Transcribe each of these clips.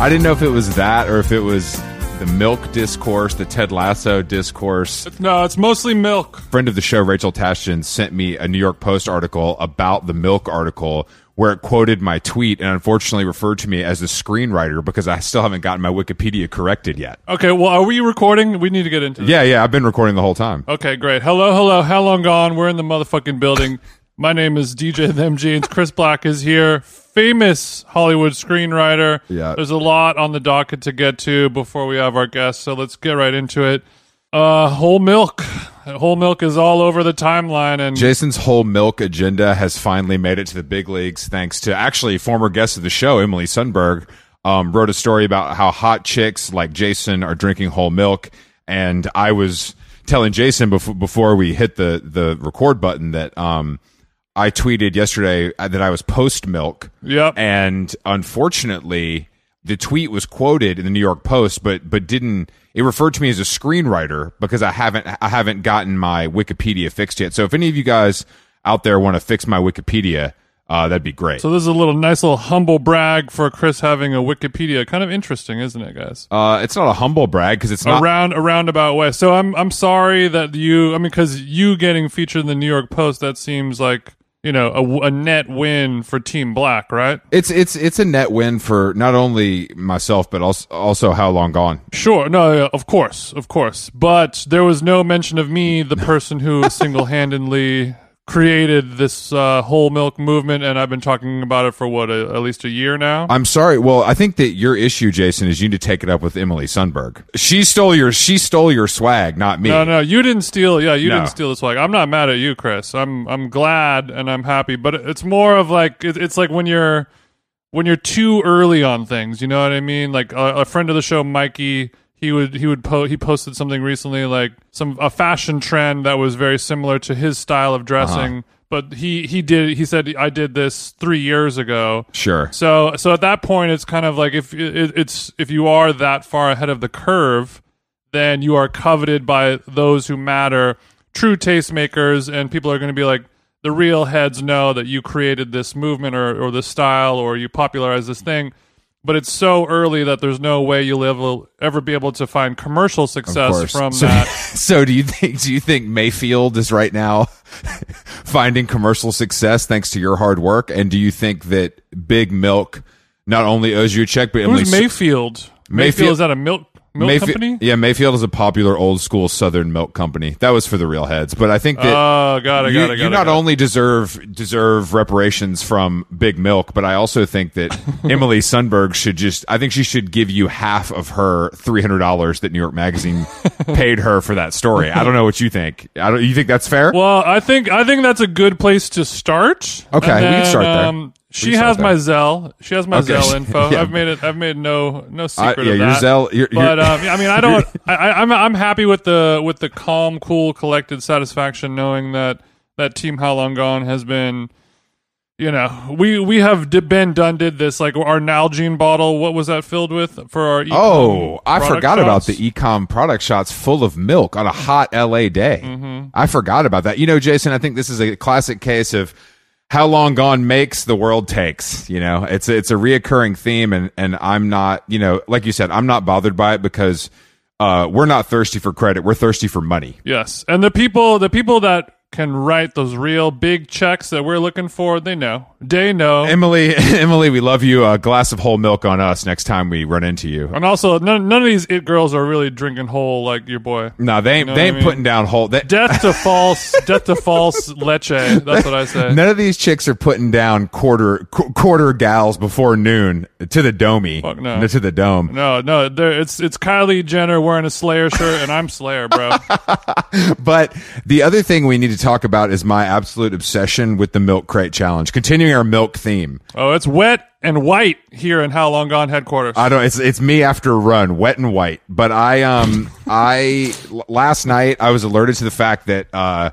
I didn't know if it was that or if it was the milk discourse, the Ted Lasso discourse. No, it's mostly milk. Friend of the show, Rachel Tashton, sent me a New York Post article about the milk article where it quoted my tweet and unfortunately referred to me as a screenwriter because I still haven't gotten my Wikipedia corrected yet. Okay, well, are we recording? We need to get into this. Yeah, yeah, I've been recording the whole time. Okay, great. Hello, hello. How long gone? We're in the motherfucking building. My name is DJ Them Jeans. Chris Black is here. Famous Hollywood screenwriter. Yeah. There's a lot on the docket to get to before we have our guests, so let's get right into it. Uh, whole milk. Whole milk is all over the timeline, and Jason's whole milk agenda has finally made it to the big leagues thanks to actually former guest of the show, Emily Sundberg, um, wrote a story about how hot chicks like Jason are drinking whole milk. And I was telling Jason before, before we hit the, the record button that, um, I tweeted yesterday that I was post milk. Yep. And unfortunately, the tweet was quoted in the New York Post, but but didn't it referred to me as a screenwriter because I haven't I haven't gotten my Wikipedia fixed yet. So if any of you guys out there want to fix my Wikipedia, uh, that'd be great. so this is a little nice little humble brag for Chris having a Wikipedia. Kind of interesting, isn't it, guys? uh, it's not a humble brag because it's not. round a roundabout way. So I'm I'm sorry that you. I mean, because you getting featured in the New York Post, that seems like you know a, a net win for Team Black, right? It's it's it's a net win for not only myself but also also how long gone. Sure, no, of course, of course. But there was no mention of me, the person who single handedly created this uh, whole milk movement, and I've been talking about it for what a, at least a year now. I'm sorry. Well, I think that your issue, Jason, is you need to take it up with Emily Sundberg. She stole your she stole your swag, not me. No, no, you didn't steal. Yeah, you No. didn't steal the swag. I'm not mad at you, Chris. I'm I'm glad and I'm happy. But it's more of like it, it's like when you're when you're too early on things. You know what I mean? Like a, a friend of the show, Mikey. He would he would po- he posted something recently like some a fashion trend that was very similar to his style of uh-huh. dressing. But he he did he said I did this three years ago. Sure. So so at that point, it's kind of like if it, it's if you are that far ahead of the curve, then you are coveted by those who matter, true tastemakers, and people are going to be like the real heads know that you created this movement or or this style or you popularized this thing. But it's so early that there's no way you'll ever ever be able to find commercial success from so, that. so do you think do you think Mayfield is right now finding commercial success thanks to your hard work? And do you think that Big Milk not only owes you a check, but Who's Mayfield? Mayfield Mayfield- is that a milk milk Mayfield- company? Yeah, Mayfield is a popular old school Southern milk company. That was for the real heads, but I think that Oh, got it, you, got it, got you it, not got only deserve deserve reparations from Big Milk, but I also think that Emily Sundberg should just. I think she should give you half of her three hundred dollars that New York Magazine paid her for that story. I don't know what you think. I don't. You think that's fair? Well, I think I think that's a good place to start. Okay, And we can start there. Um, she has my Zelle. She has my Okay. Zelle info. Yeah. I've made it. I've made no no I, secret yeah, of your that. Zelle. You're, But um, I mean, I don't. I, I- I'm I'm happy with the with the calm, cool, collected satisfaction knowing that that Team How Long Gone has been. You know, we we have d- been done did this like our Nalgene bottle. What was that filled with for our? Oh, I forgot about the ecom product shots full of milk on a hot LA day. Mm-hmm. I forgot about that. You know, Jason, I think this is a classic case of how long gone makes the world takes. You know, it's it's a reoccurring theme, and and I'm not, you know, like you said, I'm not bothered by it because uh, we're not thirsty for credit. We're thirsty for money. Yes, and the people, the people that can write those real big checks that we're looking for, they know. They know. Emily, Emily, we love you. A glass of whole milk on us next time we run into you. and also, none, none of these it girls are really drinking whole like your boy. No, they ain't, know they ain't I mean? putting down whole. They, Death to false, death to false leche. That's what I say. None of these chicks are putting down quarter qu- quarter gals before noon to the domey, Fuck no. to the dome. No, no, it's it's Kylie Jenner wearing a Slayer shirt, and I'm Slayer, bro. But the other thing we need to talk about is my absolute obsession with the milk crate challenge. Continuing our milk theme. Oh, it's wet and white here in How Long Gone headquarters. I don't. It's it's me after a run, wet and white. But I um I last night I was alerted to the fact that uh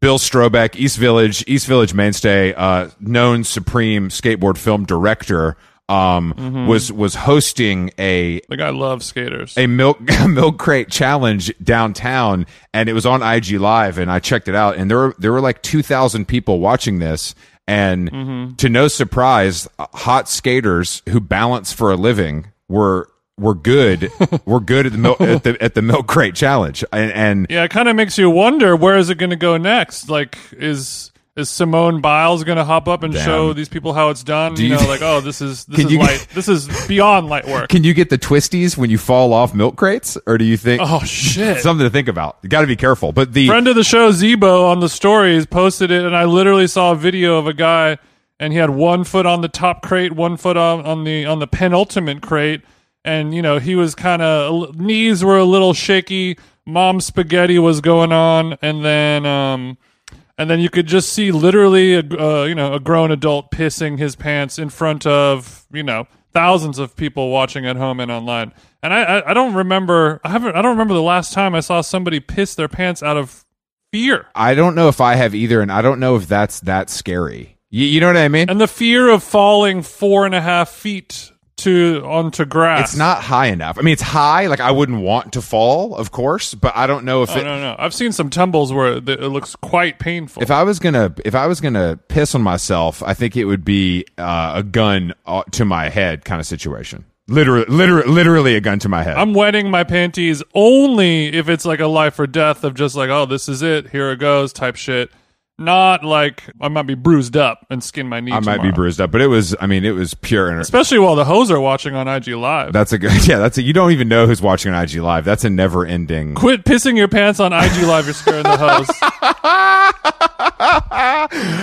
Bill Strobeck, East Village, East Village mainstay, uh, known supreme skateboard film director, um, was was hosting a the guy loves skaters. a milk milk crate challenge downtown, and it was on IG Live, and I checked it out, and there were there were like two thousand people watching this, and to no surprise, hot skaters who balance for a living we're we're good. we're good at the milk at the at the milk crate challenge, and, and Yeah, it kind of makes you wonder where is it going to go next? Like, is is Simone Biles going to hop up and Damn. show these people how it's done? Do you, you- know, like, oh, this is this is light. this is beyond light work. can you get the twisties when you fall off milk crates, or do you think oh shit! something to think about? You got to be careful. But the friend of the show Zebo on the stories posted it, and I literally saw a video of a guy, and he had one foot on the top crate, one foot on, on the on the penultimate crate, and you know he was kind of knees were a little shaky. Mom spaghetti was going on, and then um, and then you could just see literally a uh, you know a grown adult pissing his pants in front of you know thousands of people watching at home and online. And I, I I don't remember I haven't I don't remember the last time I saw somebody piss their pants out of fear. I don't know if I have either, and I don't know if that's that scary. You, you know what I mean? And the fear of falling four and a half feet to onto grass. It's not high enough. I mean, it's high. Like I wouldn't want to fall, of course, but I don't know if I it, don't know. I've seen some tumbles where it, it looks quite painful. if I was gonna if I was gonna piss on myself, I think it would be uh, a gun uh, to my head kind of situation. Literally, literally, literally a gun to my head. I'm wetting my panties only if it's like a life or death of just like, oh, this is it, here it goes type shit. Not like I might be bruised up and skin my knee. I might be bruised up, but it was. I mean, it was pure. Inter- Especially while the hoes are watching on IG Live. that's a good. Yeah, that's a. You don't even know who's watching on IG Live. That's a never ending. Quit pissing your pants on IG Live. You're scaring the hoes.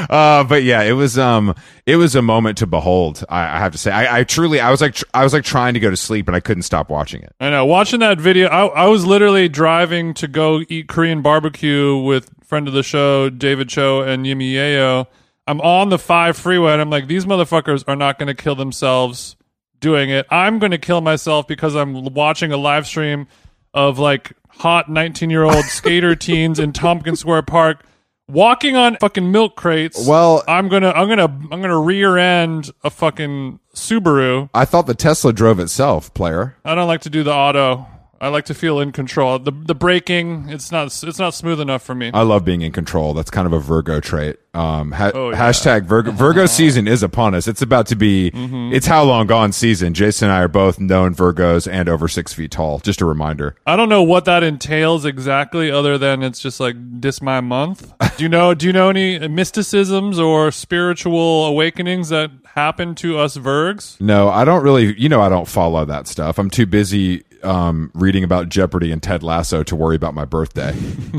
Uh, but yeah, it was. Um, it was a moment to behold. I, I have to say, I, I truly, I was like, tr- I was like trying to go to sleep, but I couldn't stop watching it. I know. Watching that video, I, I was literally driving to go eat Korean barbecue with friend of the show, David Cho and Yimi Yeo. I'm on the five freeway, and I'm like, these motherfuckers are not going to kill themselves doing it. I'm going to kill myself because I'm watching a live stream of like hot 19 year old skater teens in Tompkins Square Park walking on fucking milk crates. Well- I'm gonna, I'm gonna, I'm gonna rear end a fucking Subaru. I thought the Tesla drove itself, player. I don't like to do the auto. I like to feel in control. The the braking, it's not it's not smooth enough for me. I love being in control. That's kind of a Virgo trait. Um, ha- Oh, yeah. hashtag Virgo. Virgo season is upon us. It's about to be. Mm-hmm. It's how long gone season. Jason and I are both known Virgos and over six feet tall. Just a reminder. I don't know what that entails exactly, other than it's just like this my month. Do you know? Do you know any mysticisms or spiritual awakenings that happen to us Virgs? No, I don't really. You know, I don't follow that stuff. I'm too busy um, reading about Jeopardy and Ted Lasso to worry about my birthday.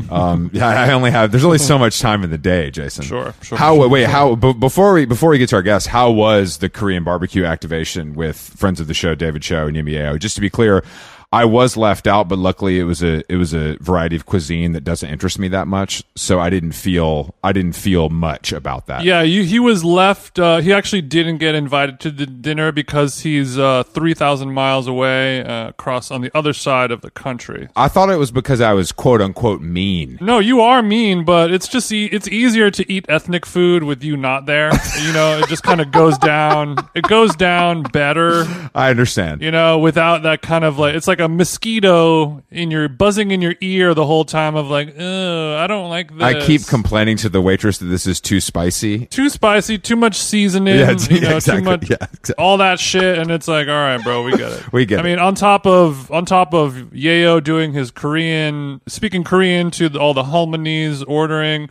um, yeah, I only have. There's only so much time in the day, Jason. Sure, sure, How? sure, wait, how? b- before we before we get to our guest, how was the Korean barbecue activation with friends of the show, David Cho and Yimi Yeo? Just to be clear. I was left out, but luckily it was a it was a variety of cuisine that doesn't interest me that much, so I didn't feel I didn't feel much about that. Yeah, you, he was left. Uh, he actually didn't get invited to the dinner because he's uh, three thousand miles away, uh, across on the other side of the country. I thought it was because I was quote unquote mean. No, you are mean, but it's just e- it's easier to eat ethnic food with you not there. you know, it just kind of goes down. It goes down better. I understand. You know, without that kind of like it's like a mosquito in your buzzing in your ear the whole time of like, I don't like this. I keep complaining to the waitress that this is too spicy. too spicy, too much seasoning. Yeah, you know, exactly. too much Yeah, exactly. all that shit, and it's like, all right, bro, we get it. We get I it. mean, on top of on top of Yayo doing his Korean, speaking Korean to the, all the Halmanese ordering,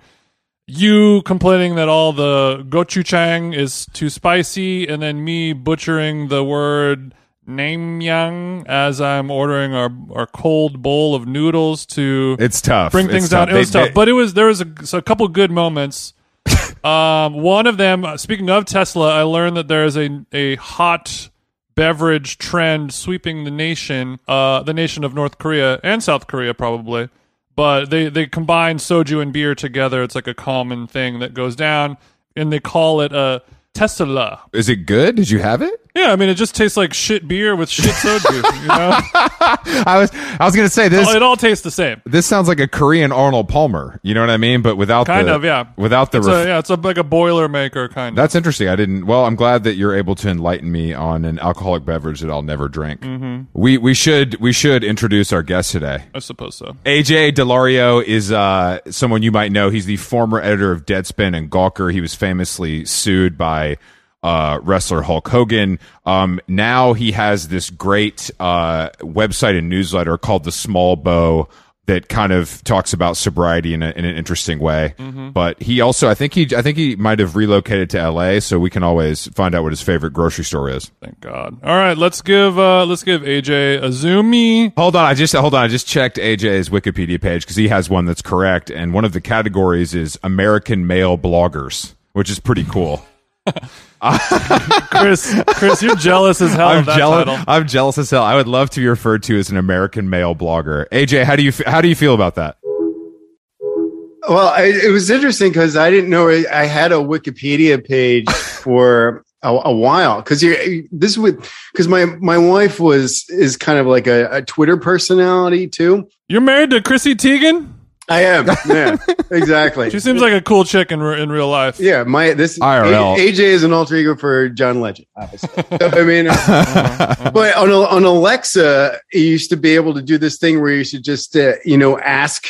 you complaining that all the gochujang is too spicy, and then me butchering the word naengmyeon as I'm ordering our our cold bowl of noodles to It's tough. bring It's things down. tough. It was They- tough, they- but it was there was a, so a couple good moments. um, one of them, uh, speaking of Tesla, I learned that there is a a hot beverage trend sweeping the nation, uh, the nation of North Korea and South Korea probably. But they they combine soju and beer together. It's like a common thing that goes down, and they call it a Tesla. is it good? Did you have it? Yeah, I mean it just tastes like shit beer with shit soju. you know, I was I was gonna say this. it all tastes the same. This sounds like a Korean Arnold Palmer. You know what I mean? But without Kind the, of, yeah. Without the It's ref- a, yeah, it's a, like a boiler maker kind of. That's interesting. I didn't. Well, I'm glad that you're able to enlighten me on an alcoholic beverage that I'll never drink. Mm-hmm. We we should we should introduce our guest today. I suppose so. AJ Daulerio is uh, someone you might know. He's the former editor of Deadspin and Gawker. He was famously sued by uh, wrestler Hulk Hogan. Um, now he has this great uh, website and newsletter called the Small Bow that kind of talks about sobriety in, a, in an interesting way. Mm-hmm. But he also, I think he, I think he might have relocated to L.A. So we can always find out what his favorite grocery store is. Thank God. All right, let's give uh let's give AJ a zoomy. Hold on, I just hold on. I just checked AJ's Wikipedia page because he has one that's correct, and one of the categories is American male bloggers, which is pretty cool. Chris, Chris, you're jealous as hell I'm of that jealous. title. I'm jealous as hell. I would love to be referred to as an American male blogger. AJ, how do you how do you feel about that? Well, I, it was interesting because I didn't know I I had a Wikipedia page for a, a while. Because you this would because my my wife was is kind of like a, a Twitter personality too. You're married to Chrissy Teigen? I am, yeah, exactly. She seems like a cool chick in, re- in real life. yeah, my this IRL. A- AJ is an alter ego for John Legend, obviously. So, I mean, uh, but on on Alexa, you used to be able to do this thing where you should just uh, you know ask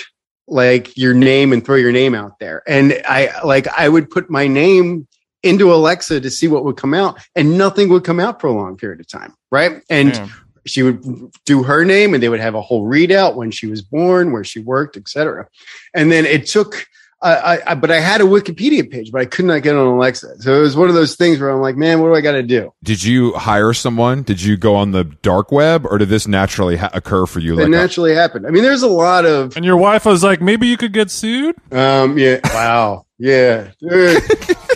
like your name and throw your name out there, and I like I would put my name into Alexa to see what would come out, and nothing would come out for a long period of time, right? And Damn. She would do her name and they would have a whole readout when she was born where she worked etc and then it took I, I, but I had a Wikipedia page, but I could not get on Alexa. So it was one of those things where I'm like, man, what do I got to do? Did you hire someone? Did you go on the dark web, or did this naturally ha- occur for you? It Like, naturally happened. I mean, there's a lot of, And your wife was like, maybe you could get sued? um, yeah, wow, yeah, Dude.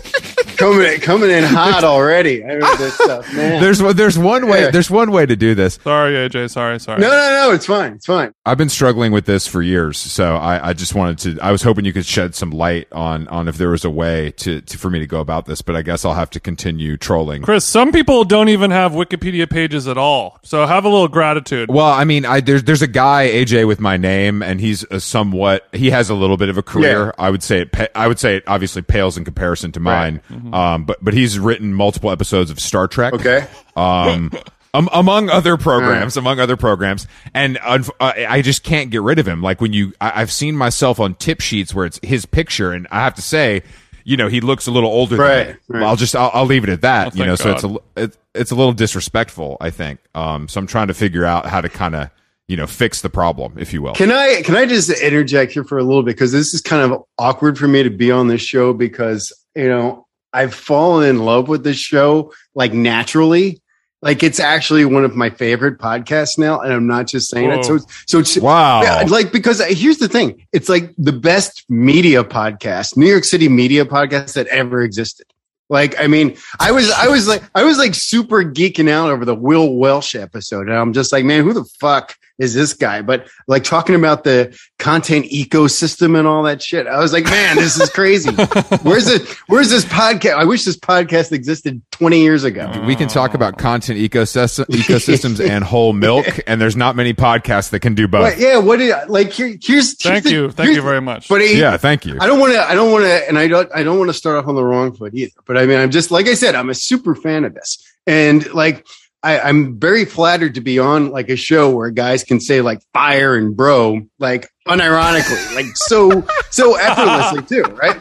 coming coming in hot already. I mean, this stuff, man. there's there's one way there's one way to do this. Sorry, AJ. Sorry, sorry. no, no, no, it's fine, it's fine. I've been struggling with this for years, so I, I just wanted to. I was hoping you could shed some light on on if there was a way to, to for me to go about this, but I guess I'll have to continue trolling. Chris, some people don't even have Wikipedia pages at all. So have a little gratitude. Well, I mean, I there's there's a guy AJ with my name, and he's a somewhat he has a little bit of a career. Yeah. I would say it. I would say it obviously pales in comparison to mine. Mm-hmm. Um, but but he's written multiple episodes of Star Trek. Okay. um, um, among other programs, among other programs, and unf- uh, I just can't get rid of him. Like when you, I, I've seen myself on tip sheets where it's his picture, and I have to say, you know, he looks a little older. Right, than me. right. I'll just, I'll, I'll leave it at that. Oh, you know, thank so it's a, li- it, it's a little disrespectful, I think. Um, so I'm trying to figure out how to kind of, you know, fix the problem, if you will. Can I can I just interject here for a little bit because this is kind of awkward for me to be on this show because you know I've fallen in love with this show like naturally. Like it's actually one of my favorite podcasts now, and I'm not just saying it. So Whoa. so it's wow. yeah, like because uh, here's the thing: it's like the best media podcast, New York City media podcast that ever existed. Like, I mean, I was, I was like, I was like super geeking out over the Will Welch episode, and I'm just like, man, who the fuck is this guy? But like talking about the content ecosystem and all that shit, I was like, man, this is crazy. where's it? Where's this podcast? I wish this podcast existed 20 years ago. we can talk about content ecosystem, ecosystems and whole milk, and there's not many podcasts that can do both. But yeah, what did like here? Here's, here's Thank the- you. Thank you very much. But he, yeah, thank you. I don't want to. I don't want to, and I don't. I don't want to start off on the wrong foot either. But I mean, I'm just like I said, I'm a super fan of this, and like I, I'm very flattered to be on like a show where guys can say like fire and bro like unironically, like so so effortlessly too, right?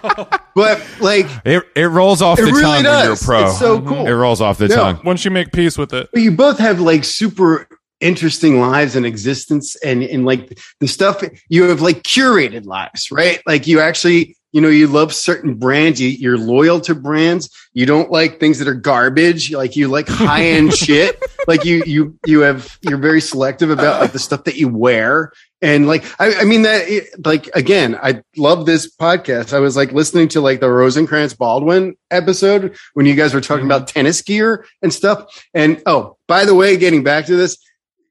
But like It, it rolls off it the really tongue when you're a pro. It's so mm-hmm. cool. It rolls off the Yeah. tongue. Once you make peace with it. But you both have like super interesting lives and existence and, and like the stuff you have like curated lives, right? Like you actually, you know, you love certain brands, you, you're loyal to brands. You don't like things that are garbage. Like you like high end shit. Like you, you, you have, you're very selective about like the stuff that you wear. And like, I, I mean that it, like, again, I love this podcast. I was like listening to like the Rosecrans Baldwin episode when you guys were talking about mm-hmm. tennis gear and stuff. And oh, by the way, getting back to this,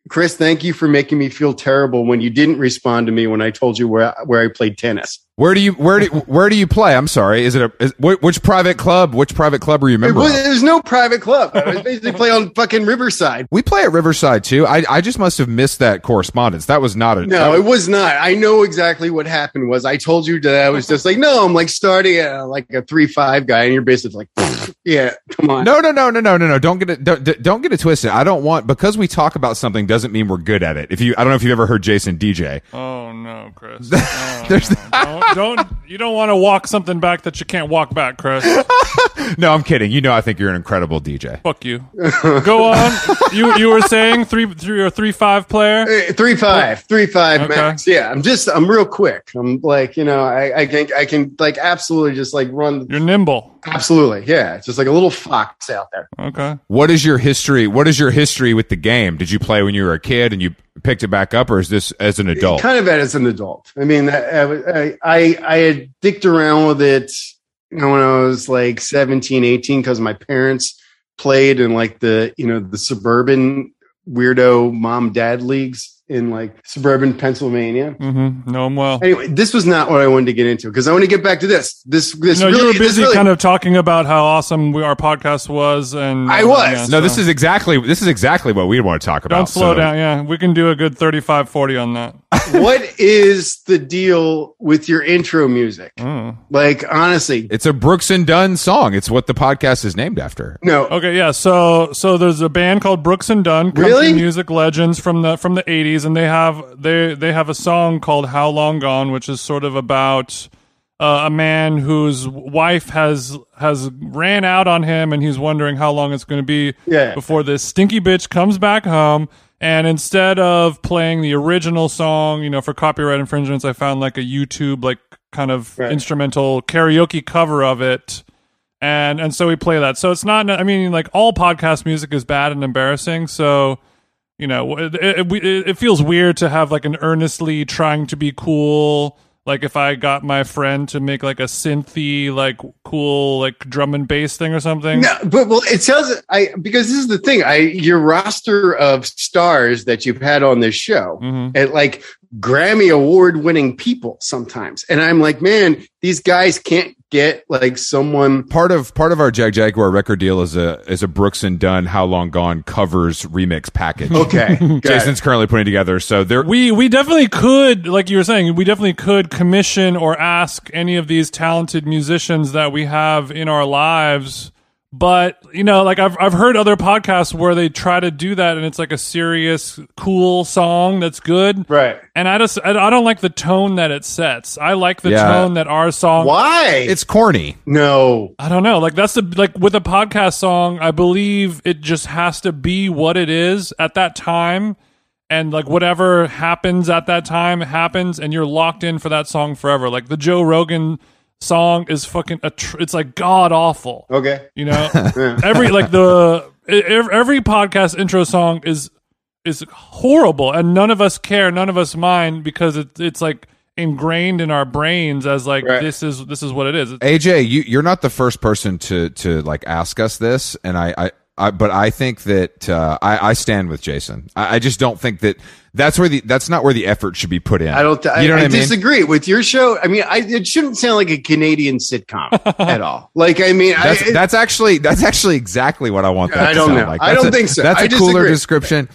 Chris, thank you for making me feel terrible when you didn't respond to me when I told you where where I played tennis. Where do you where do where do you play? I'm sorry. Is it a is, which private club? Which private club are you a It member was, of? there's no private club. I was basically play on fucking Riverside. We play at Riverside too. I I just must have missed that correspondence. That was not a No, it was not. I know exactly what happened. Was I told you that I was just like, no, I'm like starting at like a three five guy, and you're basically like, yeah, come on. No, no, no, no, no, no, no. Don't get it. Don't, don't get it twisted. I don't want because we talk about something doesn't mean we're good at it. If you, I don't know if you've ever heard Jason DJ. Oh no, Chris. Oh, no. don't, don't you don't want to walk something back that you can't walk back, Chris. no, I'm kidding. You know, I think you're an incredible DJ. Fuck you. Go on. You you were saying three three or three five player. Uh, Three five, three five Okay. max. Yeah, I'm just, I'm real quick. I'm like, you know, I, I can, I can like absolutely just like run. You're nimble. Absolutely, yeah. It's just like a little fox out there. Okay. What is your history? What is your history with the game? Did you play when you were a kid and you picked it back up, or is this as an adult? Kind of as an adult. I mean, I, I, I, I had dicked around with it when I was like 17, 18, because my parents played in like the, you know, the suburban weirdo mom dad leagues in like suburban Pennsylvania. Mm-hmm. Know him well. Anyway, this was not what I wanted to get into because I want to get back to this. This, this No, really, you were this busy really- kind of talking about how awesome we, our podcast was, and I was. no, so- this is exactly this is exactly what we want to talk about. Don't slow so- down. Yeah, we can do a good 35, 40 on that. what is the deal with your intro music? Mm. Like, honestly, It's a Brooks and Dunn song. It's what the podcast is named after. no. Okay, yeah. So so there's a band called Brooks and Dunn, Really? music legends from the from the 80s, and they have they they have a song called "How Long Gone," which is sort of about uh, a man whose wife has has ran out on him, and he's wondering how long it's going to be Yeah. before this stinky bitch comes back home. And instead of playing the original song, you know, for copyright infringements, I found like a YouTube like kind of Right. instrumental karaoke cover of it and and so we play that. So it's not. I mean, like all podcast music is bad and embarrassing. So you know, it it, it feels weird to have like an earnestly trying to be cool. Like if I got my friend to make like a synthy, like cool, like drum and bass thing or something. No, but well, it sounds I because this is the thing. I your roster of stars that you've had on this show, Mhm. and like Grammy award winning people sometimes, and I'm like, man, these guys can't get like someone. Part of part of our Jagjaguwar record deal is a is a Brooks and Dunn How Long Gone covers remix package. Okay, got it. Jason's currently putting together. So there, We we definitely could, like you were saying, we definitely could commission or ask any of these talented musicians that we have in our lives. But you know, like I've I've heard other podcasts where they try to do that, and it's like a serious, cool song that's good. right. And I just I, I don't like the tone that it sets. I like the Yeah. tone that our song. Why? it's corny. no. I don't know. Like that's the like with a podcast song, I believe it just has to be what it is at that time. And like whatever happens at that time happens and you're locked in for that song forever. Like the Joe Rogan song is fucking attr- it's like god awful. Okay. You know? every like the every podcast intro song is is horrible and none of us care, none of us mind because it's it's like ingrained in our brains as like Right. this is this is what it is. AJ, you you're not the first person to to like ask us this, and I I. I, but I think that uh, I, I stand with Jason. I, I just don't think that that's where the that's not where the effort should be put in. I don't. I, you know I, what I, mean? disagree with your show. I mean, I, it shouldn't sound like a Canadian sitcom at all. Like, I mean, That's I, that's actually that's actually exactly what I want. That I to don't sound know. Like. I don't a- think so. That's a cooler disagree. description.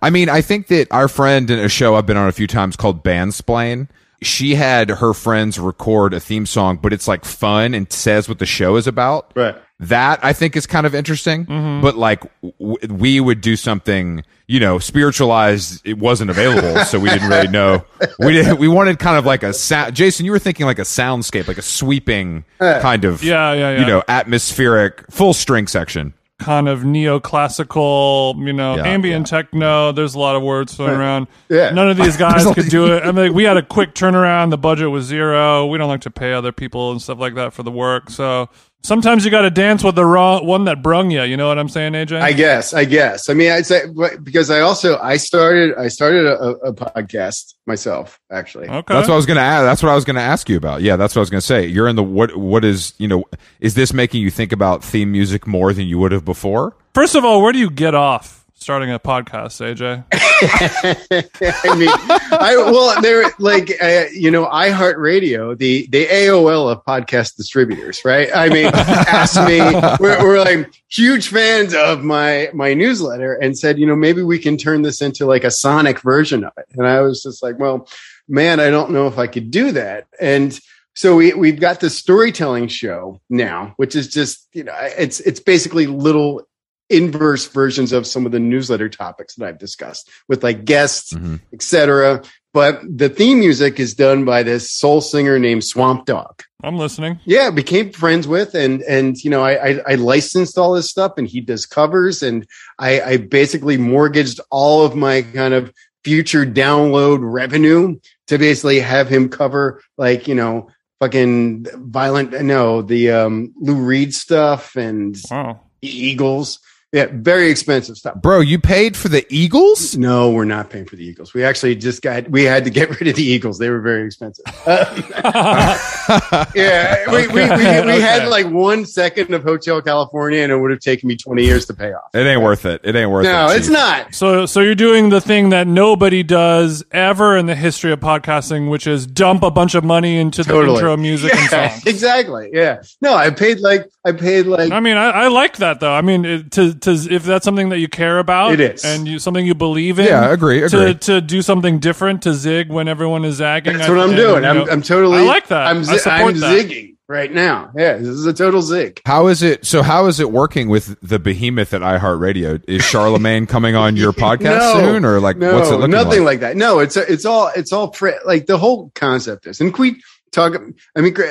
I mean, I think that our friend in a show I've been on a few times called Bandsplain. She had her friends record a theme song, but it's like fun and says what the show is about. right. That I think is kind of interesting. Mm-hmm. But like w- we would do something, you know, spiritualized. It wasn't available, so we didn't really know. We did. We wanted kind of like a sound. Jason, you were thinking like a soundscape, like a sweeping kind of, Yeah, yeah, yeah. you know, atmospheric, full string section. Kind of neoclassical, you know, Yeah, ambient techno. There's a lot of words thrown around. Yeah. None of these guys could do it. I mean, like, we had a quick turnaround. The budget was zero. We don't like to pay other people and stuff like that for the work. So sometimes you got to dance with the wrong one that brung you. You know what I'm saying, AJ? I guess. I guess. I mean, I say because I also I started I started a, a podcast myself actually. okay. That's what I was gonna ask. That's what I was gonna ask you about. Yeah, that's what I was gonna say. You're in the what? What is you know? Is this making you think about theme music more than you would have before? First of all, where do you get off starting a podcast, AJ? I mean, I well, they're like uh, you know, iHeartRadio, the the AOL of podcast distributors, right? I mean, asked me, we're, we're like huge fans of my my newsletter, and said, you know, maybe we can turn this into like a sonic version of it. And I was just like, well, man, I don't know if I could do that, and. So we we've got the storytelling show now, which is just you know it's it's basically little inverse versions of some of the newsletter topics that I've discussed with like guests, Mhm. etc. but the theme music is done by this soul singer named Swamp Dogg. I'm listening. Yeah, became friends with, and and you know, I I, I licensed all his stuff, and he does covers, and I, I basically mortgaged all of my kind of future download revenue to basically have him cover like you know fucking violent no the um Lou Reed stuff and Wow. Eagles. Yeah, very expensive stuff. Bro, you paid for the Eagles? No, we're not paying for the Eagles. We actually just got we had to get rid of the Eagles. They were very expensive. Uh, yeah, we, we, we, we had like one second of Hotel California, and it would have taken me twenty years to pay off. It ain't worth it. It ain't worth No, it. No, it's not. So, so you're doing the thing that nobody does ever in the history of podcasting, which is dump a bunch of money into the intro music and Yeah, songs. exactly. Yeah. No, I paid like I paid like I mean, I, I like that though. I mean, it, to to if that's something that you care about, It is. and you, something you believe in. Yeah, agree, agree. To to do something different to zig when everyone is zagging. that's I- what I'm and, doing. I'm know, I'm totally I like that. I'm, zi- support I'm that. zigging right now. Yeah, this is a total zig. How is it? So how is it working with the behemoth at iHeartRadio? Is Charlemagne coming on your podcast soon, or like no, what's it looking like? nothing like? like? that. No, it's it's all it's all fr- like the whole concept is. And we talk? I mean, Gr-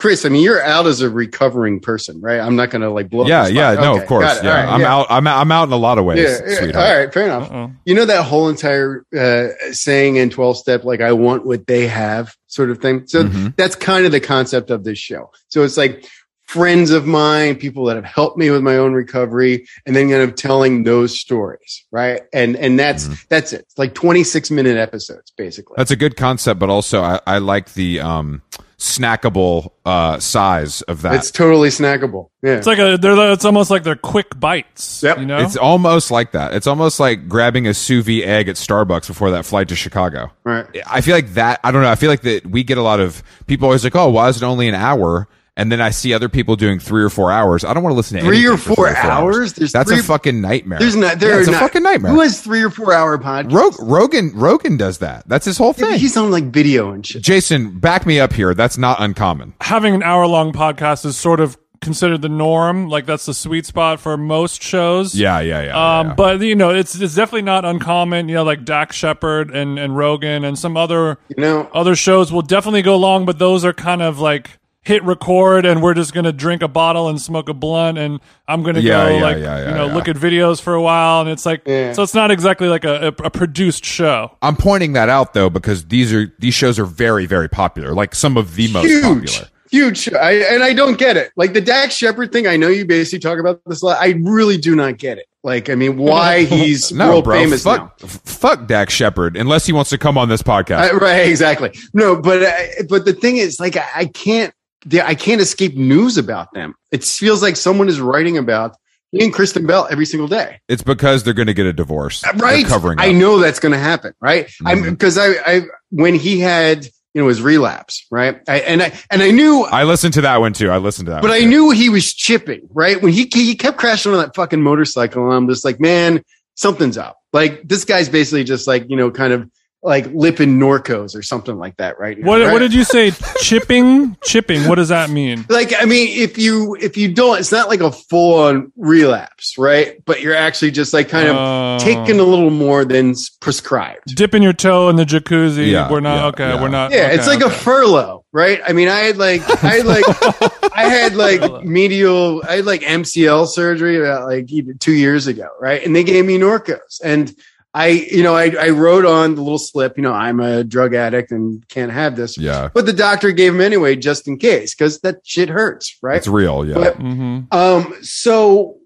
Chris, I mean, you're out as a recovering person, right? I'm not going to like blow. Yeah, the yeah, spot. no, Okay, of course, yeah. All right, I'm yeah. out. I'm I'm out in a lot of ways, Yeah, yeah, sweetheart. all right, fair enough. Uh-oh. You know that whole entire uh, saying in 12 step, like I want what they have sort of thing. So Mhm. that's kind of the concept of this show. So it's like friends of mine, people that have helped me with my own recovery, and then kind of telling those stories, right? And and that's Mm-hmm. that's it. It's like 26 minute episodes, basically. That's a good concept, but also I, I like the um, snackable uh, size of that. it's totally snackable. Yeah. It's like a. They're. It's almost like they're quick bites. Yep. You know. It's almost like that. It's almost like grabbing a sous vide egg at Starbucks before that flight to Chicago. right. I feel like that. I don't know. I feel like that we get a lot of people always like, "Oh, why is it only an hour?" And then I see other people doing three or four hours. I don't want to listen to Three anything or for four three or hours? There's That's three- a fucking nightmare. There's not there Yeah, are it's a not- fucking nightmare. Who has three or four hour podcast? Rog- Rogan Rogan does that. That's his whole Yeah, thing. he's on like video and shit. Jason, back me up here. That's not uncommon. having an hour long podcast is sort of considered the norm. Like that's the sweet spot for most shows. Yeah, yeah, yeah. Um, yeah. but you know, it's it's definitely not uncommon. You know, like Dax Shepard and and Rogan and some other You know, other shows will definitely go long, but those are kind of like hit record and we're just gonna drink a bottle and smoke a blunt and I'm gonna Yeah, go yeah, like yeah, yeah, you know yeah. look at videos for a while and it's like Yeah. so it's not exactly like a, a, a produced show. I'm pointing that out though because these are these shows are very very popular. Like some of the most huge, popular. huge. I, and I don't get it. Like the Dax Shepard thing. I know you basically talk about this a lot. I really do not get it. Like, I mean, why he's No, world bro. famous now? fuck, f- fuck Dax Shepard unless he wants to come on this podcast. I- right, exactly. No, but uh, but the thing is, like, I, I can't. I can't escape news about them. It feels like someone is writing about me and Kristen Bell every single day. it's because they're going to get a divorce. They're Right, covering. I know that's going to happen. Right, I'm Mhm. because I, I when he had you know his relapse. Right, I, and I and I knew I listened to that one too. I listened to that. But I too. knew he was chipping, right? When he he kept crashing on that fucking motorcycle, and I'm just like, man, something's up. Like this guy's basically just like you know, kind of like lipping Norcos or something like that, right? now, What right? what did you say? chipping? Chipping. What does that mean? like? I mean, if you if you don't, it's not like a full on relapse, right? But you're actually just like kind of Uh, taking a little more than prescribed. dipping your toe in the jacuzzi. Yeah, we're not yeah, okay. yeah. We're not. Yeah, okay, it's like a furlough, right? I mean, I had like, I had like, I had like medial, I had like MCL surgery about like two years ago, right? And they gave me Norcos, and I, you know, I, I wrote on the little slip, you know, I'm a drug addict and can't have this, Yeah, but the doctor gave him anyway just in case because that shit hurts, right? it's real. Yeah, But- Mhm. Um, so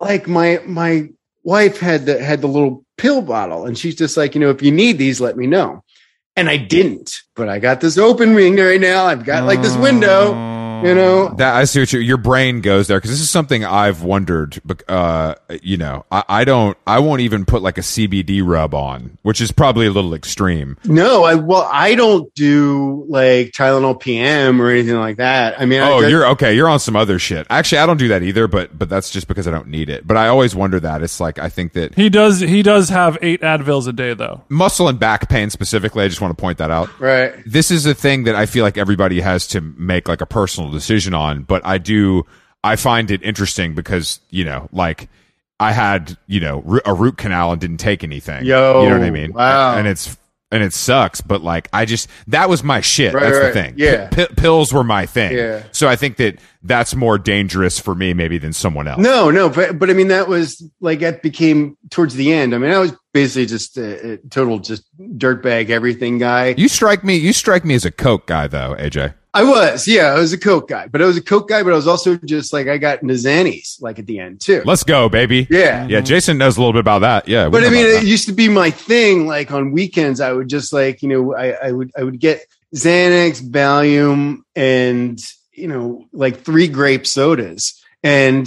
like my my wife had the had the little pill bottle, and she's just like, you know, if you need these, let me know. And I didn't, but I got this open ring right now. I've got like this window, you know. That I see what you, your brain goes there because this is something I've wondered. bec- Uh, you know, I, I don't, I won't even put like a CBD rub on, which is probably a little extreme. No, I well, I don't do like Tylenol PM or anything like that. I mean, Oh, I, you're okay. You're on some other shit. Actually, I don't do that either, but but that's just because I don't need it. But I always wonder that it's like I think that He does. He does have eight Advils a day, though. muscle and back pain specifically. I just want to point that out. right. this is a thing that I feel like everybody has to make like a personal decision on, but I do, I find it interesting because, you know, like I had, you know, a root canal and didn't take anything. Yo, you know what I mean? wow. And it's, and it sucks, but like I just that was my shit. Right, that's right. the thing. Yeah. P- pills were my thing. Yeah. So I think that that's more dangerous for me maybe than someone else. No, no, but but I mean that was like that became towards the end. I mean, I was basically just a, a total just dirtbag everything guy. You strike me. You strike me as a coke guy, though, AJ. I was, yeah, I was a coke guy, but I was a coke guy, but I was also just like I got into like at the end too. Let's go, baby. Yeah. Yeah, Jason knows a little bit about that. Yeah, but I mean, it used to be my thing. Like on weekends, I would just like you know, I, I would I would get Xanax, Valium, and you know, like three grape sodas, and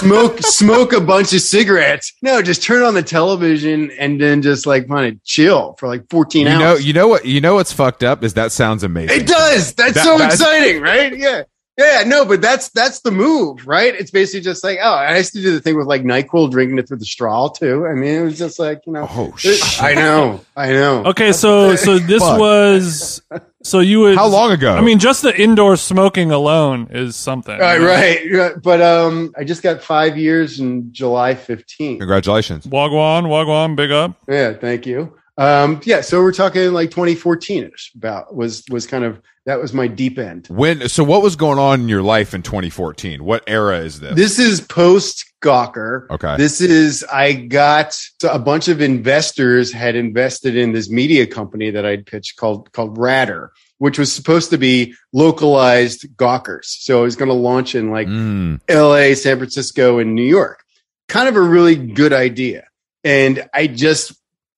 smoke smoke a bunch of cigarettes. No, just turn on the television and then just like kind of chill for like fourteen that. you know, hours. you know what? You know what's fucked up is that sounds amazing. It does. That's That- so that's- exciting, right? Yeah. Yeah, no, but that's that's the move, right? It's basically just like, oh, I used to do the thing with like Nyquil drinking it through the straw too. I mean, it was just like, you know, Oh shit! I know, I know. Okay, so so this Fuck. was so you would How long ago? I mean, just the indoor smoking alone is something. Right, right, right. But um, I just got five years in July 15th. Congratulations. Wagwan, Wagwan, big up. Yeah, thank you. Um, yeah, so we're talking like 2014 ish. About was was kind of that was my deep end. When? So, what was going on in your life in 2014? What era is this? This is post Gawker. Okay. This is I got so a bunch of investors had invested in this media company that I'd pitched called called Ratter, which was supposed to be localized Gawkers. So it was going to launch in like Mm. LA, San Francisco, and New York. Kind of a really good idea. And I just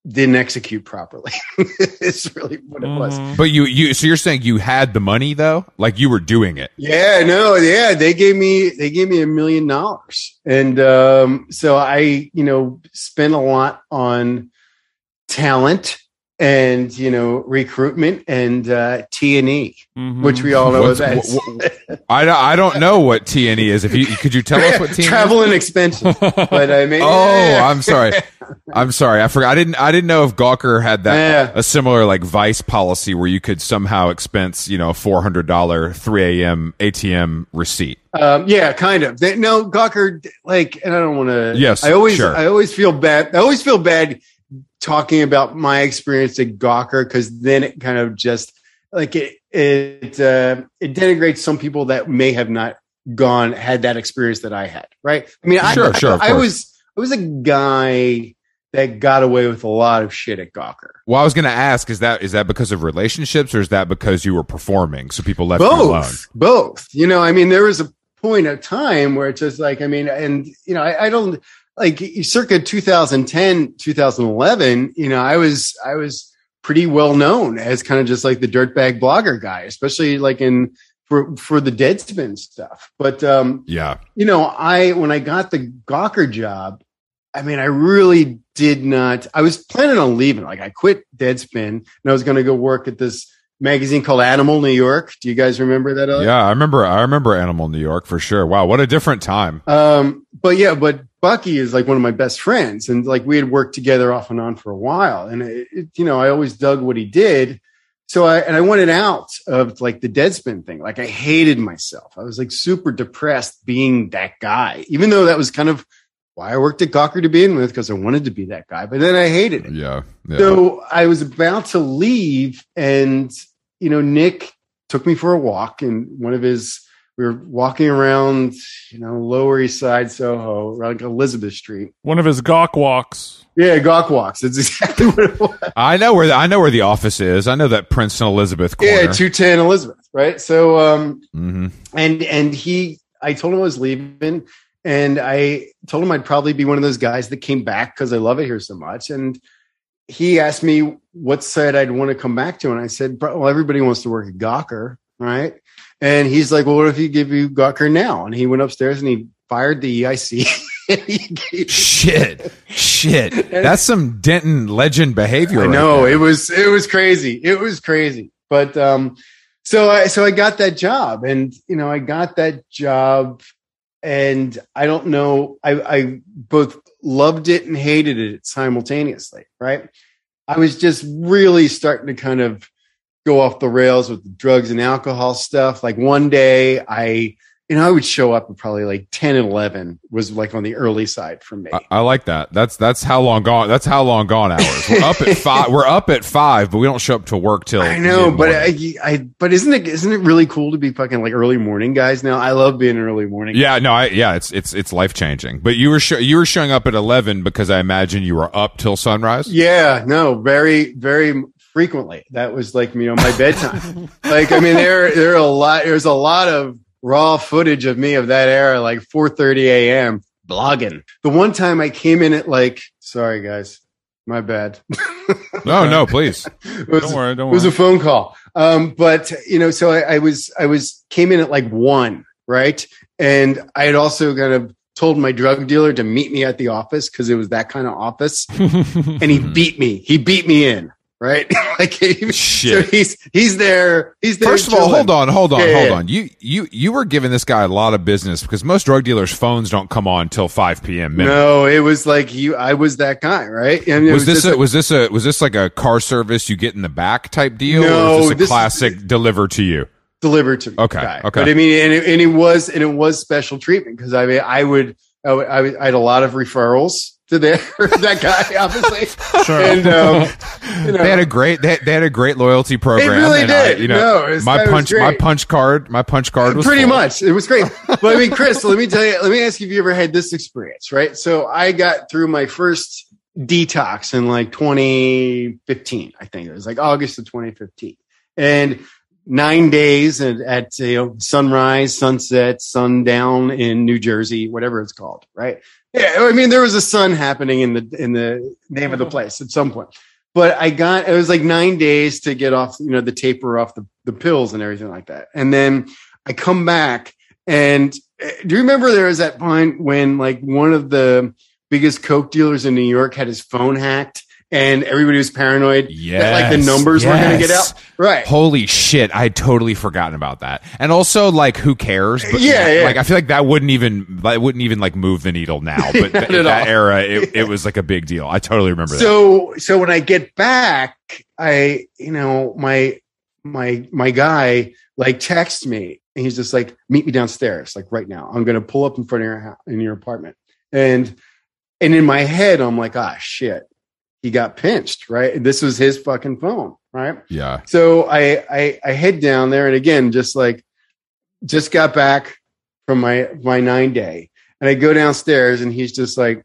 didn't execute properly. it's really what it was. Mhm. But you, you. So you're saying you had the money though, like you were doing it. Yeah, no, yeah, they gave me they gave me a million dollars, and um, so I, you know, spent a lot on talent and you know recruitment and uh, T and E, Mhm. which we all know what What's- that's wh- wh- I don't- I don't know what TNE is. If you could you tell us what TNE travel is? and expenses. But I mean, Oh, I'm sorry. I'm sorry. I forgot. I didn't. I didn't know if Gawker had that Yeah. a similar like Vice policy where you could somehow expense you know a four hundred dollar three a.m. ATM receipt. Um, yeah, kind of. They, no, Gawker, like, and I don't want to. Yes, I always, sure. I always feel bad. I always feel bad talking about my experience at Gawker because then it kind of just like it, it, uh, it denigrates some people that may have not gone had that experience that I had. Right? I mean, Sure, I, sure, I, I was, I was a guy that got away with a lot of shit at Gawker. Well, I was going to ask: is that is that because of relationships, or is that because you were performing, so people left you alone? both both you know i mean there was a point of time where it's just like i mean and you know i, I don't like circa 2010 2011 you know i was i was pretty well known as kind of just like the dirtbag blogger guy especially like in for for the deadspin stuff but um Yeah, you know, I when I got the Gawker job, I mean, I really did not. I was planning on leaving. Like, I quit Deadspin, and I was going to go work at this magazine called Animal New York. Do you guys remember that? Elliot? yeah. I remember. I remember Animal New York for sure. Wow, what a different time. Um, but yeah, but Bucky is like one of my best friends, and like we had worked together off and on for a while, and it, it, you know, I always dug what he did. So I and I wanted out of like the Deadspin thing. Like I hated myself. I was like super depressed being that guy, even though that was kind of why I worked at Gawker to begin with because I wanted to be that guy. But then I hated it. Yeah, yeah. So I was about to leave, and you know, Nick took me for a walk, and one of his we were walking around, you know, Lower East Side Soho, around Elizabeth Street. One of his gawk walks. Yeah, Gawk walks. That's exactly what it was. I know where the, I know where the office is. I know that Prince and Elizabeth corner. Yeah, two ten Elizabeth, right? So, um, hmm and and he, I told him I was leaving, and I told him I'd probably be one of those guys that came back because I love it here so much, and he asked me what site I'd want to come back to, and I said, well, everybody wants to work at Gawker, right? And he's like, well, what if you give you Gawker now? And he went upstairs and he fired the EIC. Shit, shit. That's some Denton legend behavior. I know there. it was it was crazy. It was crazy. But um, so I so I got that job, and you know I got that job, and I don't know. I I both loved it and hated it simultaneously. Right. I was just really starting to kind of go off the rails with the drugs and alcohol stuff. Like one day I you know, I would show up at probably like 10 and 11 was like on the early side for me. I, I like that. That's that's how long gone. That's how long gone hours. We're up at five. We're up at five, but we don't show up to work till. I know, but. I, I, but isn't it, isn't it really cool to be fucking like early morning guys now? I love being early morning. yeah, no, I yeah, it's it's it's life changing. But you were sho- you were showing up at eleven because I imagine you were up till sunrise. Yeah, no, very, very frequently. That was like, you know, my bedtime. like, I mean, there, there are a lot, there's a lot of raw footage of me of that era, like 4.30 a.m. blogging. The one time I came in at like, sorry guys, my bad. No, no, please. It was- Don't worry, don't worry. it was a phone call. Um, but you know, so I, I was, I was came in at like one, right? And I had also kind of told my drug dealer to meet me at the office because it was that kind of office, and he beat me. He beat me in, right? like, he, Shit. so he's he's there. He's there. First of all, hold on, hold on, Yeah, hold yeah. on. You you you were giving this guy a lot of business because most drug dealers' phones don't come on till five p.m. minimum. No, it was like you. I was that guy, right? I mean, it was this a, like- was this a was this like a car service you get in the back type deal, or No, is this a this is- classic deliver to you? delivered to me. Okay, guy. okay. But I mean, and it, and it was and it was special treatment because I mean, I would I, would, I, would- I had a lot of referrals to there that guy, obviously, Sure. and um, you know, They had a great they, they had a great loyalty program. They really and I- did. you know, No, my punch my punch card my punch card was pretty full. much it was great. but I mean, Chris, let me tell you, let me ask you if you ever had this experience, right? So I got through my first detox in like 2015, I think it was like August of 2015, and nine days at, at you know sunrise, sunset, sundown in New Jersey, whatever it's called, right? Yeah, I mean there was a sun happening in the in the name of the place at some point. But I got it was like nine days to get off, you know, the taper off the, the pills and everything like that. And then I come back and uh, do you remember there was that point when like one of the biggest coke dealers in New York had his phone hacked and everybody was paranoid that like the Yes, numbers were going to get out? Right. Holy shit! I had totally forgotten about that. And also, like, who cares? But Yeah, yeah. Like, I feel like that wouldn't even that wouldn't even like move the needle now. But th- at that all. era, it, it was like a big deal. I totally remember that. so so when I get back, I you know my my my guy like texts me and he's just like meet me downstairs like right now. I'm gonna pull up in front of your house in your apartment and and in my head I'm like ah shit he got pinched right. This was his fucking phone right. Yeah. So I, I I head down there and again just like just got back from my my nine day and I go downstairs and he's just like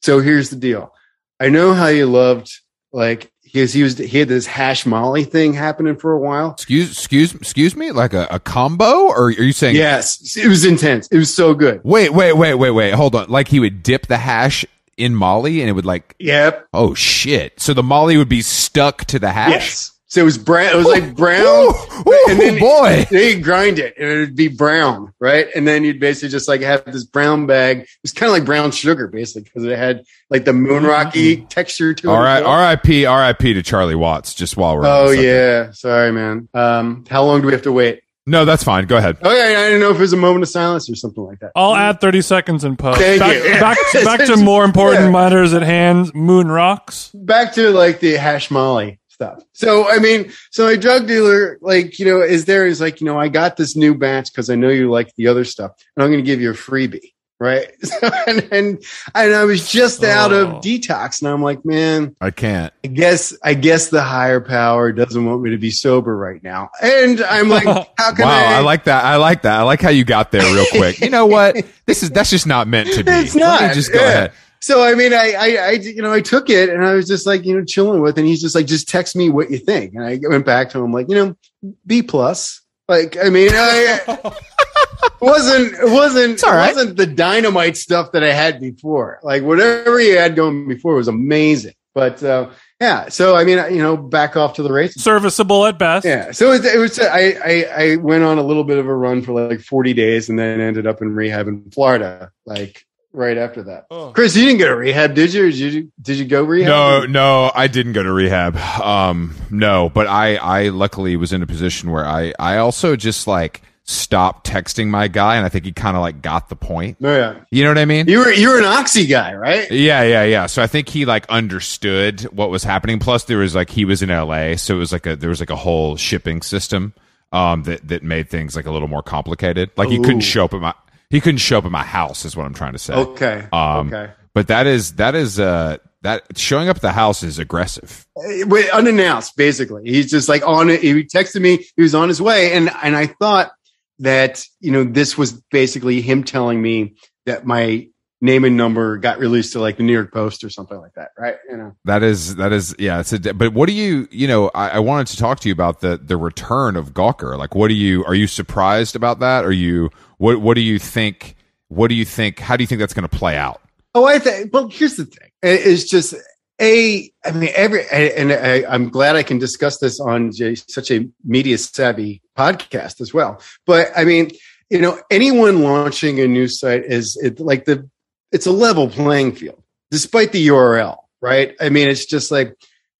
so here's the deal. I know how you loved like because he was he had this hash molly thing happening for a while. Excuse excuse excuse me. Like a, a combo, or are you saying? Yes, it was intense. It was so good. Wait, wait, wait, wait, wait. Hold on. Like he would dip the hash in Molly, and it would like, Yep. oh shit. So the Molly would be stuck to the hash. Yes. So it was brown. It was like brown. Ooh, ooh, and then boy. Then you grind it and it would be brown, right? And then you'd basically just like have this brown bag. It was kind of like brown sugar, basically, because it had like the moon rocky texture to it. All right. R.I.P. R.I.P. to Charlie Watts. Just while we're Oh subject. yeah. Sorry, man. Um, how long do we have to wait? No, that's fine. Go ahead. Oh yeah, I didn't know if it was a moment of silence or something like that. I'll add 30 seconds in post. Thank back, you. back, back to more important Yeah. matters at hand. Moon rocks. back to like the hash molly stuff. So I mean, so a drug dealer, like you know, is there is like you know, I got this new batch because I know you like the other stuff, and I'm going to give you a freebie, right? and, and and I was just out Oh. of detox, and I'm like, man, I can't. I guess I guess the higher power doesn't want me to be sober right now, and I'm like, how can Wow, I? I like that. I like that. I like how you got there real quick. You know what? This is that's just not meant to be. It's not. just go Yeah. ahead. So I mean, I, I, I, you know, I took it and I was just like, you know, chilling with, and he's just like, just text me what you think. And I went back to him like, you know, B plus. Like, I mean, I it wasn't, it wasn't, all right. it wasn't the dynamite stuff that I had before. Like whatever you had going before was amazing. But uh, yeah, so I mean, you know, back off to the races. Serviceable at best. Yeah. So it, it was, I, I, I went on a little bit of a run for like 40 days and then ended up in rehab in Florida, like right after that. Oh. Chris, you didn't go to rehab, did you? Did you, did you go rehab? No, no, I didn't go to rehab. Um, no, but I, I luckily was in a position where I, I also just like stopped texting my guy, and I think he kind of like got the point. No, yeah. You know what I mean? You were, you were an oxy guy, right? Yeah, yeah, yeah. So I think he like understood what was happening. Plus, there was like he was in LA, so it was like a there was like a whole shipping system. um, that that made things like a little more complicated. Like he couldn't show up at my he couldn't show up at my house is what I'm trying to say. Okay. Um, okay. But that is that is uh that showing up at the house is aggressive. Uh, wait, unannounced, basically. He's just like on it. He texted me. He was on his way, and and I thought that you know this was basically him telling me that my name and number got released to like the New York Post or something like that, right? You know. That is that is yeah. It's a, but what do you you know? I, I wanted to talk to you about the the return of Gawker. Like, what do you are you surprised about that? Are you what what do you think? What do you think? How do you think that's going to play out? Oh, I think. Well, here's the thing. It's just a. I mean, every and I, I'm glad I can discuss this on such a media savvy podcast as well. But I mean, you know, anyone launching a new site is it like the. It's a level playing field, despite the URL, right? I mean, it's just like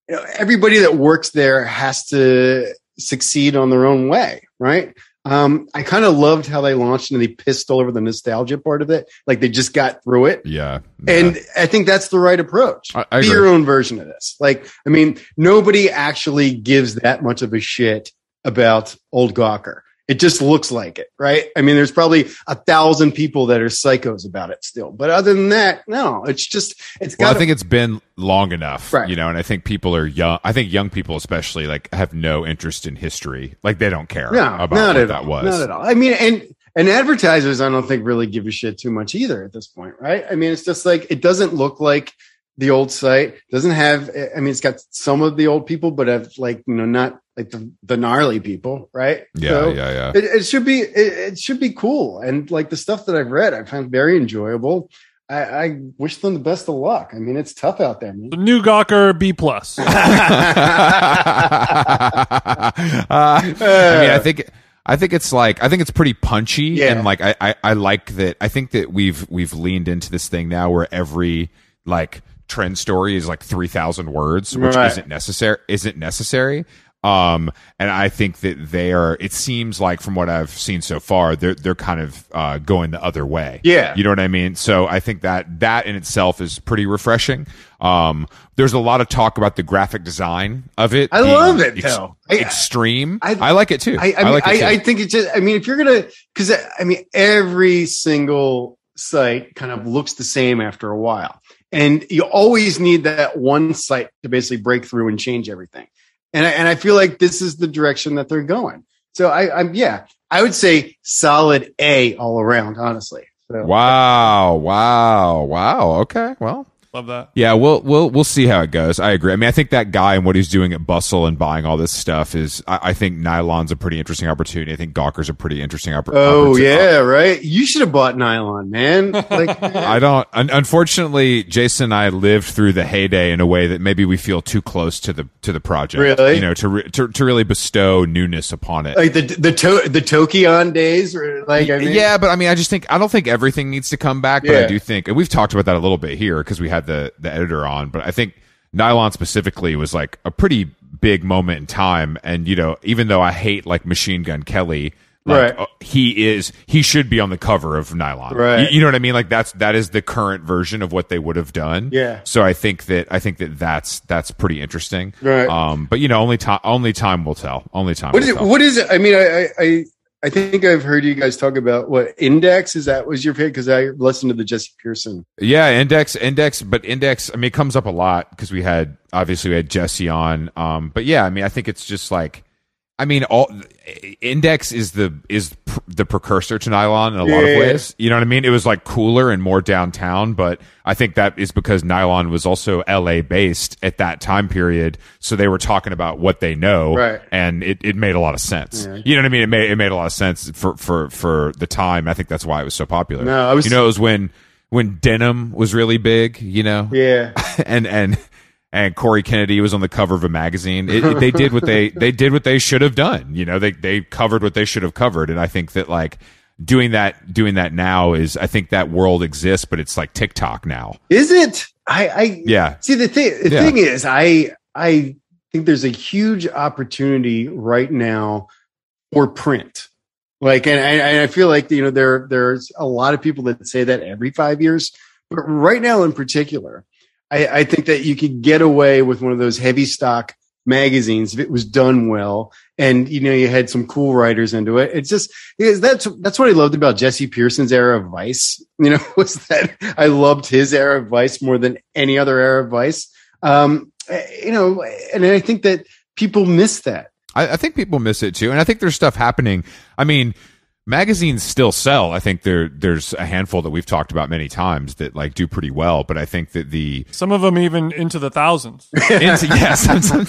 you know, everybody that works there has to succeed on their own way, right? Um, I kind of loved how they launched and they pissed all over the nostalgia part of it. Like they just got through it. Yeah, And I think that's the right approach. I, I Be agree. your own version of this. Like, I mean, nobody actually gives that much of a shit about old Gawker. It just looks like it, right? I mean, there's probably a thousand people that are psychos about it still. But other than that, no, it's just, it's Well, got I think it's been long enough, Right. you know, and I think people are young. I think young people, especially, like have no interest in history. Like they don't care no, about not what at that all. was. Not at all. I mean, and, and advertisers, I don't think really give a shit too much either at this point, right? I mean, it's just like, it doesn't look like the old site doesn't have, I mean, it's got some of the old people, but have like, you know, not like the, the gnarly people, right? Yeah, So yeah, yeah. It, it should be, it, it should be cool. And like the stuff that I've read, I found very enjoyable. I, I wish them the best of luck. I mean, it's tough out there, man. The new Gawker B plus. Uh, I mean, I think I think it's like I think it's pretty punchy, Yeah. and like I, I I like that. I think that we've we've leaned into this thing now where every like trend story is like three thousand words, which Right. isn't necessary. Isn't necessary. Um, and I think that they are. It seems like from what I've seen so far, they're they're kind of uh, going the other way. Yeah. you know what I mean. So I think that that in itself is pretty refreshing. Um, there's a lot of talk about the graphic design of it. I love it, ex- though. I- extreme. I, I- like it too. I, I, mean, like it too. I, think it's just, I mean, if you're going to, cause I mean, every single site kind of looks the same after a while. And you always need that one site to basically break through and change everything. And I, and I feel like this is the direction that they're going. So I, I'm, yeah, I would say solid A all around, honestly. So, wow, wow, wow. Okay, well, Love that. yeah, we'll we'll we'll see how it goes. I agree. I mean, I think that guy and what he's doing at Bustle and buying all this stuff is. I, I think Nylon's a pretty interesting opportunity. I think Gawker's a pretty interesting opportunity. Oh opportunity. yeah, right. You should have bought nylon, man. Like, I don't. Un- unfortunately, Jason and I lived through the heyday in a way that maybe we feel too close to the to the project. Really? you know, to re- to, to really bestow newness upon it. like the the to, the Tokion days, or like I mean, yeah, but I mean, I just think I don't think everything needs to come back, but I do think, and we've talked about that a little bit here because we had the the editor on, but I think nylon specifically was like a pretty big moment in time, and you know, even though I hate like Machine Gun Kelly. Like, Right. uh, he is he should be on the cover of nylon Right. you, you know what i mean like that's that is the current version of what they would have done Yeah. so i think that i think that that's that's pretty interesting Right. um but you know only time only time will tell only time What will is it? tell. What is it? I mean, I, I, I, think I've heard you guys talk about what index is that was your pick because I listened to the Jesse Pearson. Yeah, index, index, but index. I mean, it comes up a lot because we had obviously we had Jesse on. Um, but yeah, I mean, I think it's just like, I mean, all index is the is pr- the precursor to nylon in a lot Yeah. of ways. You know what I mean? It was like cooler and more downtown, but I think that is because nylon was also L.A. based at that time period, so they were talking about what they know, Right. And it, it made a lot of sense. Yeah. You know what I mean? It made it made a lot of sense for for for the time. I think that's why it was so popular. No, I was- you know, it was when when denim was really big, you know, Yeah, and and and Corey Kennedy was on the cover of a magazine. It, it- they did what they they did what they should have done. You know, they they covered what they should have covered, and I think that like doing that doing that now is I think that world exists, but it's like TikTok now. is it? I, I Yeah, see the thing. The Yeah. thing is, I, I think there's a huge opportunity right now for print. Like, and I, and I feel like you know there there's a lot of people that say that every five years, but right now in particular, I, I think that you could get away with one of those heavy stock magazines if it was done well and you know you had some cool writers into it. It's just that's that's what i loved about jesse pearson's era of vice you know was that i loved his era of vice more than any other era of vice. Um you know and i think that people miss that. I, I think people miss it too, and I think there's stuff happening. I mean, magazines still sell. I think there there's a handful that we've talked about many times that like do pretty well, but I think that the Some of them even into the thousands. into, yeah, some, some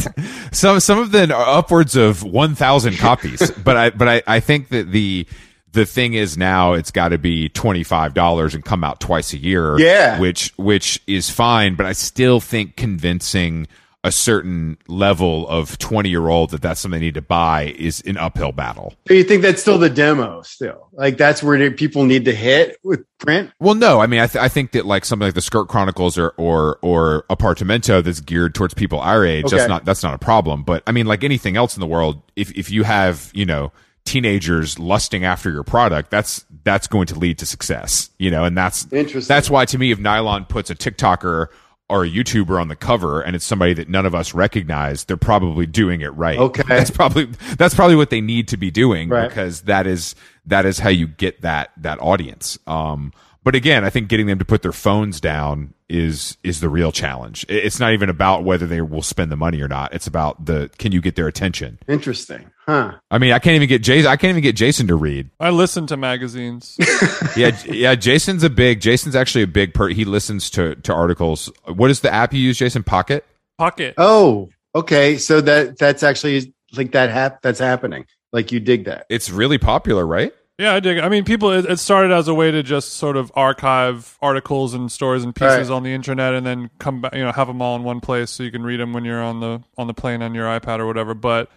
some some of them are upwards of one thousand copies. But I but I, I think that the the thing is now it's got to be twenty five dollars and come out twice a year. Yeah. which which is fine, but I still think convincing a certain level of 20 year old that that's something they need to buy is an uphill battle. So you think that's still the demo still? Like that's where people need to hit with print? Well, no, I mean, I, th- I think that like something like the Skirt Chronicles or, or, or Apartamento that's geared towards people our age, Okay. that's not, that's not a problem. But I mean, like anything else in the world, if, if you have, you know, teenagers lusting after your product, that's, that's going to lead to success, you know, and that's, Interesting. that's why to me, if Nylon puts a TikToker or a YouTuber on the cover and it's somebody that none of us recognize, they're probably doing it right. Okay. That's probably, that's probably what they need to be doing Right. because that is, that is how you get that, that audience. Um, but again, I think getting them to put their phones down is, is the real challenge. It's not even about whether they will spend the money or not. It's about the, can you get their attention? Interesting. Huh. I mean, I can't even get Jason, I can't even get Jason to read. I listen to magazines. Yeah, yeah. Jason's a big. Jason's actually a big. Per, he listens to to articles. What is the app you use, Jason? Pocket. Pocket. Oh, okay. So that that's actually like that hap- that's happening. Like you dig that. It's really popular, right? Yeah, I dig it. I mean, people, it, it started as a way to just sort of archive articles and stories and pieces Right. on the internet, and then come back, you know, have them all in one place so you can read them when you're on the on the plane on your iPad or whatever. But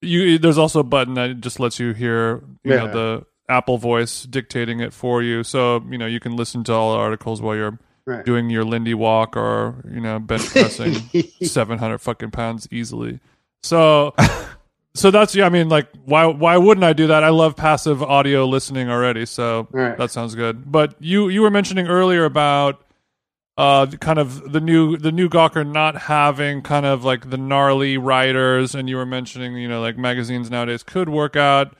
you, there's also a button that just lets you hear, you know, the Apple voice dictating it for you, so you know you can listen to all the articles while you're Right. doing your Lindy walk or you know bench pressing 700 fucking pounds easily. So. So that's yeah. I mean, like, why why wouldn't I do that? I love passive audio listening already, so Right. that sounds good. But you you were mentioning earlier about uh kind of the new the new Gawker not having kind of like the gnarly writers, and you were mentioning you know like magazines nowadays could work out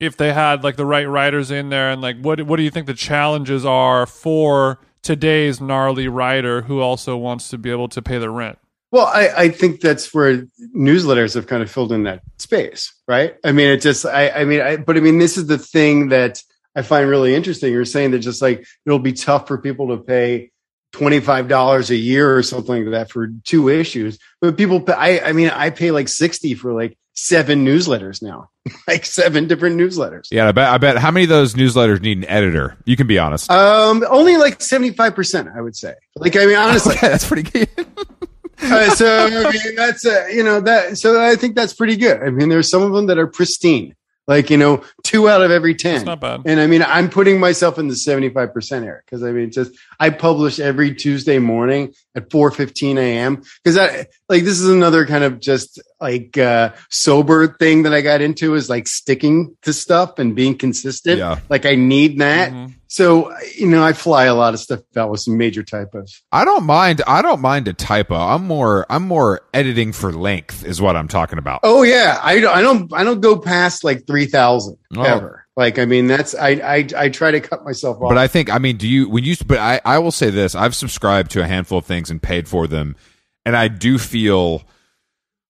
if they had like the right writers in there, and like what what do you think the challenges are for today's gnarly writer who also wants to be able to pay the rent? Well, I, I think that's where newsletters have kind of filled in that space, right? I mean, it just, I, I mean, I, but I mean, this is the thing that I find really interesting. You're saying that just like it'll be tough for people to pay $25 a year or something like that for two issues. But people, pay, I, I mean, I pay like 60 for like seven newsletters now, like seven different newsletters. Yeah, I bet. I bet. How many of those newsletters need an editor? You can be honest. Um, only like 75%, I would say. Like, I mean, honestly, okay, that's pretty good. Uh, so I mean, that's uh, you know that. So I think that's pretty good. I mean, there's some of them that are pristine, like you know, two out of every ten. It's not bad. And I mean, I'm putting myself in the 75 percent area because I mean, just I publish every Tuesday morning at 4:15 a.m. because I like this is another kind of just like uh sober thing that I got into is like sticking to stuff and being consistent. Yeah. Like I need that. Mhm. So you know, I fly a lot of stuff out with some major typos. I don't mind. I don't mind a typo. I'm more. I'm more editing for length is what I'm talking about. Oh yeah, I don't, I don't, I don't go past like three thousand Oh. ever. Like, I mean, that's I, I, I try to cut myself off. But I think, I mean, do you, when you, but I, I will say this, I've subscribed to a handful of things and paid for them. And I do feel,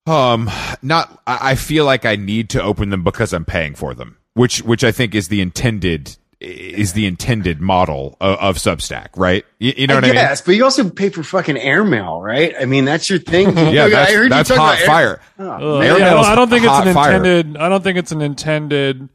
um, not, I I feel like I need to open them because I'm paying for them, which, which I think is the intended, is the intended model of, of Substack, right? You, you know I what I mean? guess, but you also pay for fucking airmail, right? I mean, that's your thing. Yeah, I that's, heard you that's talk hot about air- fire. Oh, Ugh, yeah, I, don't, I don't think it's hot an fire. intended. I don't think it's an intended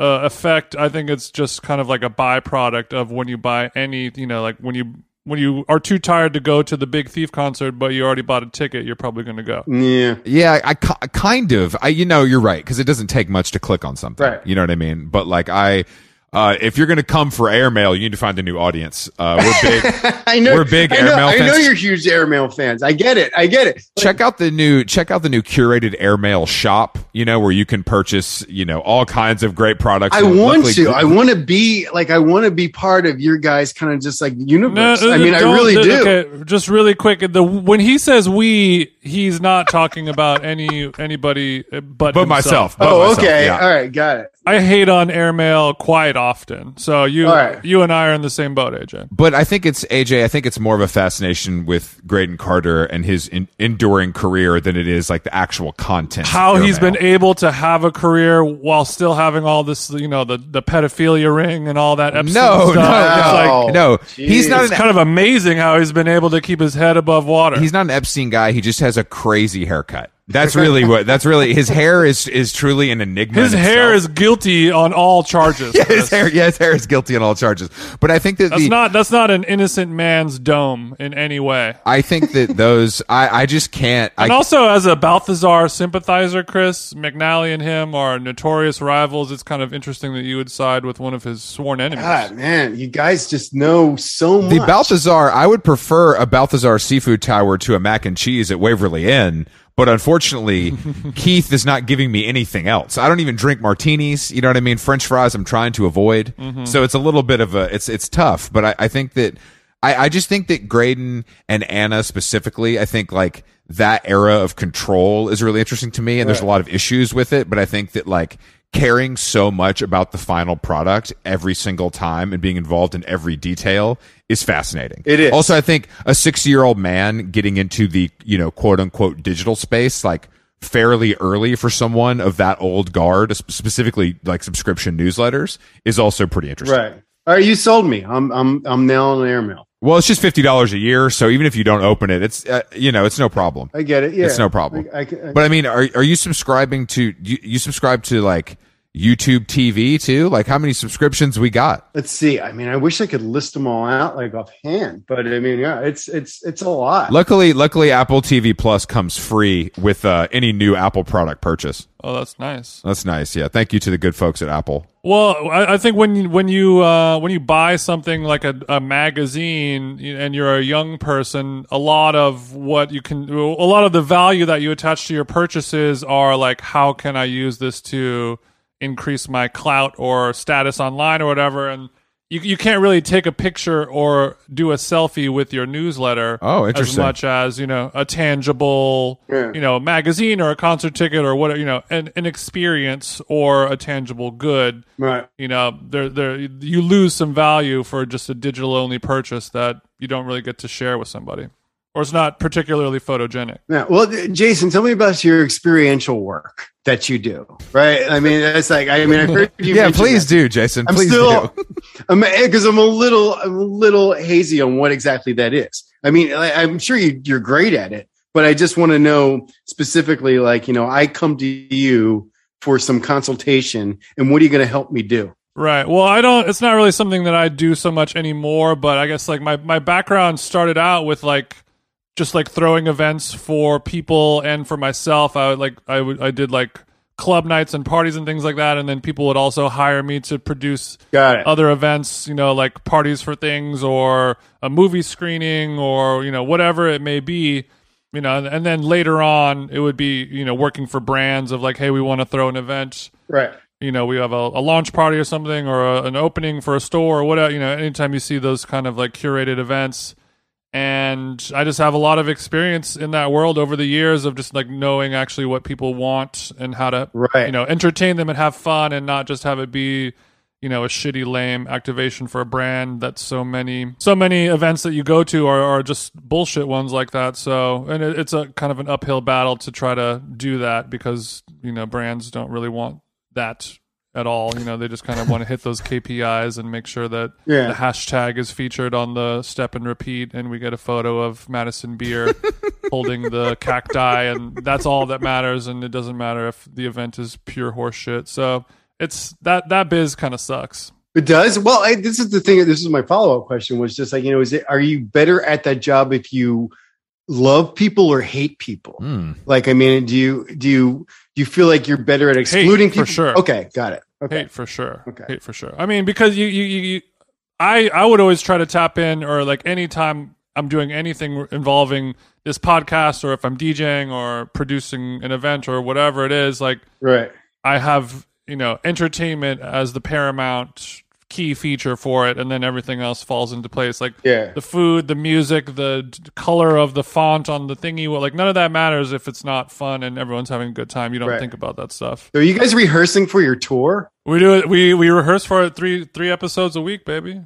uh, effect. I think it's just kind of like a byproduct of when you buy any. You know, like when you when you are too tired to go to the Big Thief concert, but you already bought a ticket, you're probably going to go. Yeah, Yeah, I, ki- kind of. I, you know, you're right because it doesn't take much to click on something. Right. You know what I mean? But like I, Uh, if you're going to come for airmail, you need to find a new audience. Uh, we're big. I know We're big I know, airmail I know you're huge airmail fans. I get it. I get it. check out the new check out the new curated airmail shop. You know where you can purchase you know all kinds of great products. I want luckily- to. I want to be like. I want to be part of your guys' kind of just like universe. I mean, I really do. Okay, just really quick. The when he says we, he's not talking about any anybody uh, but but himself. myself. but Oh, myself, okay. yeah. All right. Got it. I hate on airmail quite often. So you All right. you and I are in the same boat, AJ. But I think it's AJ. I think it's more of a fascination with Graydon Carter and his in, enduring career than it is like the actual content. How he's airmail. been able to have a career while still having all this, you know, the the pedophilia ring and all that. Epstein No, stuff. no, It's like no. He's not it's an kind of amazing how he's been able to keep his head above water. he's not an Epstein guy. He just has a crazy haircut. That's really what. That's really his hair is is truly an enigma. his hair is guilty on all charges. Yeah, his hair. Yeah, his hair is guilty on all charges. But I think that That's the not that's not an innocent man's dome in any way. I think that those I I just can't. I And also, as a Balthazar sympathizer, Chris McNally and him are notorious rivals. It's kind of interesting that you would side with one of his sworn enemies. God, man, you guys just know so much. The Balthazar, I would prefer a Balthazar seafood tower to a mac and cheese at Waverly Inn. But unfortunately, Keith is not giving me anything else. I don't even drink martinis. You know what I mean? French fries, I'm trying to avoid. Mm-hmm. So it's a little bit of a, it's, it's tough. But I, I think that, I, I just think that Graydon and Anna specifically, I think like that era of control is really interesting to me. And there's a lot of issues with it. But I think that like, caring so much about the final product every single time and being involved in every detail is fascinating. It is. Also, I think a 60 year old man getting into the, you know, quote unquote digital space, like fairly early for someone of that old guard, specifically like subscription newsletters, is also pretty interesting. right. All right, you sold me. I'm I'm I'm now on airmail. Well, it's just $50 a year. So even if you don't open it, it's, uh, you know, it's no problem. I get it. Yeah, It's no problem. I, I, I, But I mean, are, are you subscribing to, you, you subscribe to like YouTube TV too? Like how many subscriptions we got? let's see. I mean, I wish I could list them all out like offhand, but I mean, yeah, it's it's it's a lot. Luckily, luckily, Apple TV Plus comes free with uh, any new Apple product purchase. Oh, that's nice. That's nice. Yeah, thank you to the good folks at Apple. Well, I, I think when when you uh, when you buy something like a, a magazine and you're a young person, a lot of what you can, a lot of the value that you attach to your purchases are like, how can I use this to increase my clout or status online or whatever, and you you can't really take a picture or do a selfie with your newsletter. Oh, interesting. As much as you know a tangible, Yeah. you know, magazine or a concert ticket or whatever, you know, an, an experience or a tangible good right. you know there there you lose some value for just a digital only purchase that you don't really get to share with somebody or it's not particularly photogenic Yeah. Well, Jason, tell me about your experiential work that you do. Right. I mean, it's like. I mean, I've heard you. yeah, please that. do, Jason. I'm please still, do. I'm eh, because I'm a little, I'm a little hazy on what exactly that is. I mean, I, I'm sure you, you're great at it, but I just want to know specifically, like, you know, I come to you for some consultation, and what are you going to help me do? right well i don't it's not really something that i do so much anymore but i guess like my my background started out with like just like throwing events for people and for myself i would like i would i did like club nights and parties and things like that and then people would also hire me to produce other events, you know, like parties for things or a movie screening or, you know, whatever it may be, you know, and, and then later on it would be, you know, working for brands of like, hey, we want to throw an event, right. you know, we have a, a launch party or something or a, an opening for a store or whatever, you know, anytime you see those kind of like curated events. And I just have a lot of experience in that world over the years of just like knowing actually what people want and how to Right. you know entertain them and have fun and not just have it be you know a shitty lame activation for a brand that so many so many events that you go to are, are just bullshit ones like that so and it, it's a kind of an uphill battle to try to do that because you know brands don't really want that at all you know they just kind of want to hit those kpis and make sure that Yeah. the hashtag is featured on the step and repeat and we get a photo of madison beer holding the cacti and that's all that matters and it doesn't matter if the event is pure horseshit so it's that that biz kind of sucks It does. Well, I, this is the thing. This is my follow up question. Was just like you know, is it? Are you better at that job if you love people or hate people? Hmm. Like, I mean, do you do you do you feel like you're better at excluding for people? For sure. Okay, got it. Okay. Hate for sure. Okay. Hate for sure. I mean, because you, you, you, you, I, I would always try to tap in, or like anytime I'm doing anything involving this podcast, or if I'm DJing or producing an event or whatever it is, like Right. I have, you know, entertainment as the paramount key feature for it, and then everything else falls into place. Like Yeah. the food, the music, the color of the font on the thingy. Well, like none of that matters if it's not fun and everyone's having a good time. You don't Right. think about that stuff. So, are you guys rehearsing for your tour? We do it. We we rehearse for it three three episodes a week, baby.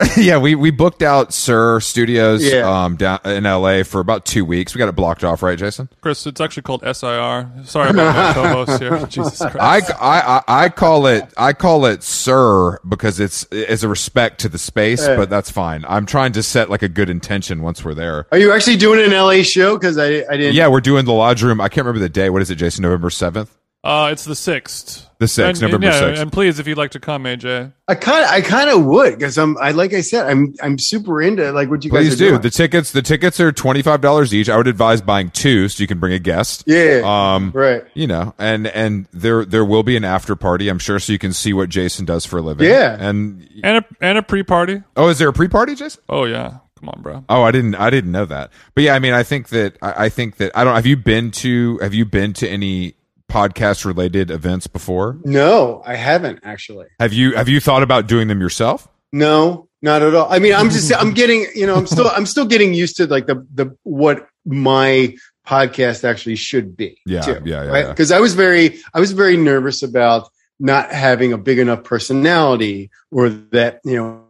yeah, we we booked out Sir Studios Yeah. um down in LA for about two weeks. We got it blocked off, right, Jason? Chris, it's actually called SIR. Sorry about my co-host here. Jesus Christ. I, I, I- I call it I call it Sir because it's as a respect to the space, Yeah. but that's fine. I'm trying to set like a good intention once we're there. Are you actually doing an LA show? Because I I didn't. Yeah, we're doing the lodge room. I can't remember the day. What is it, Jason? November seventh. Uh, it's the sixth. The 6th, And- November and, yeah, 6th. And please, if you'd like to come, AJ. I kind of I kind of would because I'm I like I said I'm I'm super into like what you guys Please are do. doing. The tickets the tickets are twenty five dollars each. I would advise buying two so you can bring a guest. yeah. Um, right. you know, and and there there will be an after party, I'm sure, so you can see what Jason does for a living. Yeah. And And a and a pre-party. oh, is there a pre party, Jason? Oh yeah. Come on, bro. Oh, I didn't I didn't know that. But yeah, I mean, I think that I, I think that I don't. Have you been to Have you been to any podcast related events before? No, I haven't actually. Have you Have you thought about doing them yourself? No, not at all. I mean, I'm just I'm getting you know I'm still I'm still getting used to like the the what my podcast actually should be. Yeah, too, yeah, yeah, right? yeah. Because I was very I was very nervous about not having a big enough personality or that you know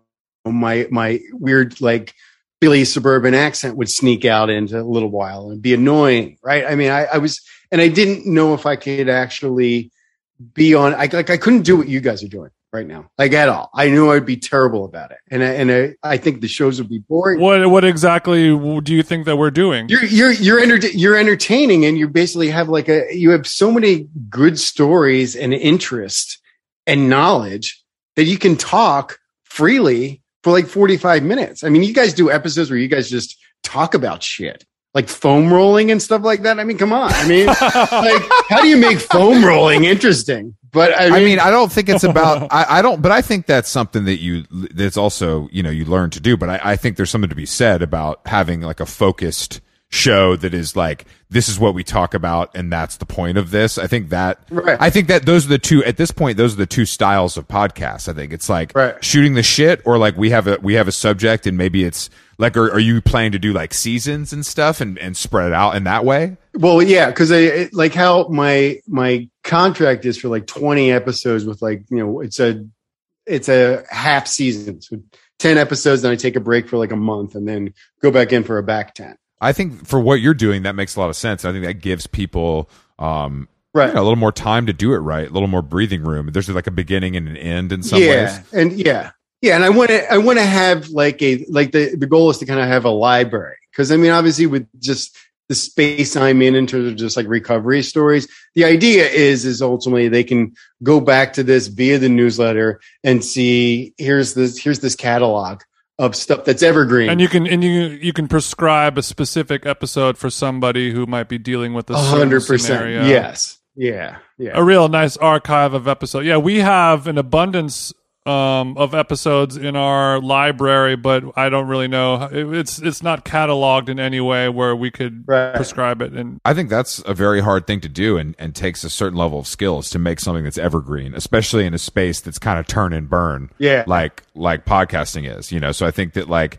my my weird like Philly suburban accent would sneak out into a little while and be annoying, right? I mean, I, I was and I didn't know if I could actually be on. I like I couldn't do what you guys are doing right now, like at all. I knew I'd be terrible about it, and I, and I, I think the shows would be boring. What what exactly do you think that we're doing? You're you're you're enter- you're entertaining, and you basically have like a you have so many good stories and interest and knowledge that you can talk freely for like 45 minutes. I mean, you guys do episodes where you guys just talk about shit. Like foam rolling and stuff like that. I mean, come on. I mean, like, how do you make foam rolling interesting? But I mean, I mean, I don't think it's about. I, I don't, but I think that's something that you. That's also you know you learn to do. But I, I think there's something to be said about having like a focused show that is like this is what we talk about and that's the point of this. I think that. Right. I think that those are the two at this point. Those are the two styles of podcasts. I think it's like Right. shooting the shit or like we have a we have a subject and maybe it's like are, are you planning to do like seasons and stuff and and spread it out in that way? Well, yeah, because it, like how my my contract is for like twenty episodes with like you know it's a it's a half season, so ten episodes. Then I take a break for like a month and then go back in for a back ten. I think for what you're doing, that makes a lot of sense. I think that gives people um, Right. you know, a little more time to do it right, a little more breathing room. There's like a beginning and an end in some yeah, ways. and yeah, yeah, and I want to I want to have like a like the the goal is to kind of have a library because I mean obviously with just the space I'm in in terms of just like recovery stories, the idea is is ultimately they can go back to this via the newsletter and see here's this here's this catalog of stuff that's evergreen. and you can and you you can prescribe a specific episode for somebody who might be dealing with a hundred percent. Yes. Yeah. Yeah. a real nice archive of episodes. Yeah, we have an abundance um, of episodes in our library, but I don't really know. It, it's it's not cataloged in any way where we could Right. prescribe it. And I think that's a very hard thing to do and, and takes a certain level of skills to make something that's evergreen, especially in a space that's kind of turn and burn. Yeah. Like like podcasting is, you know. So I think that like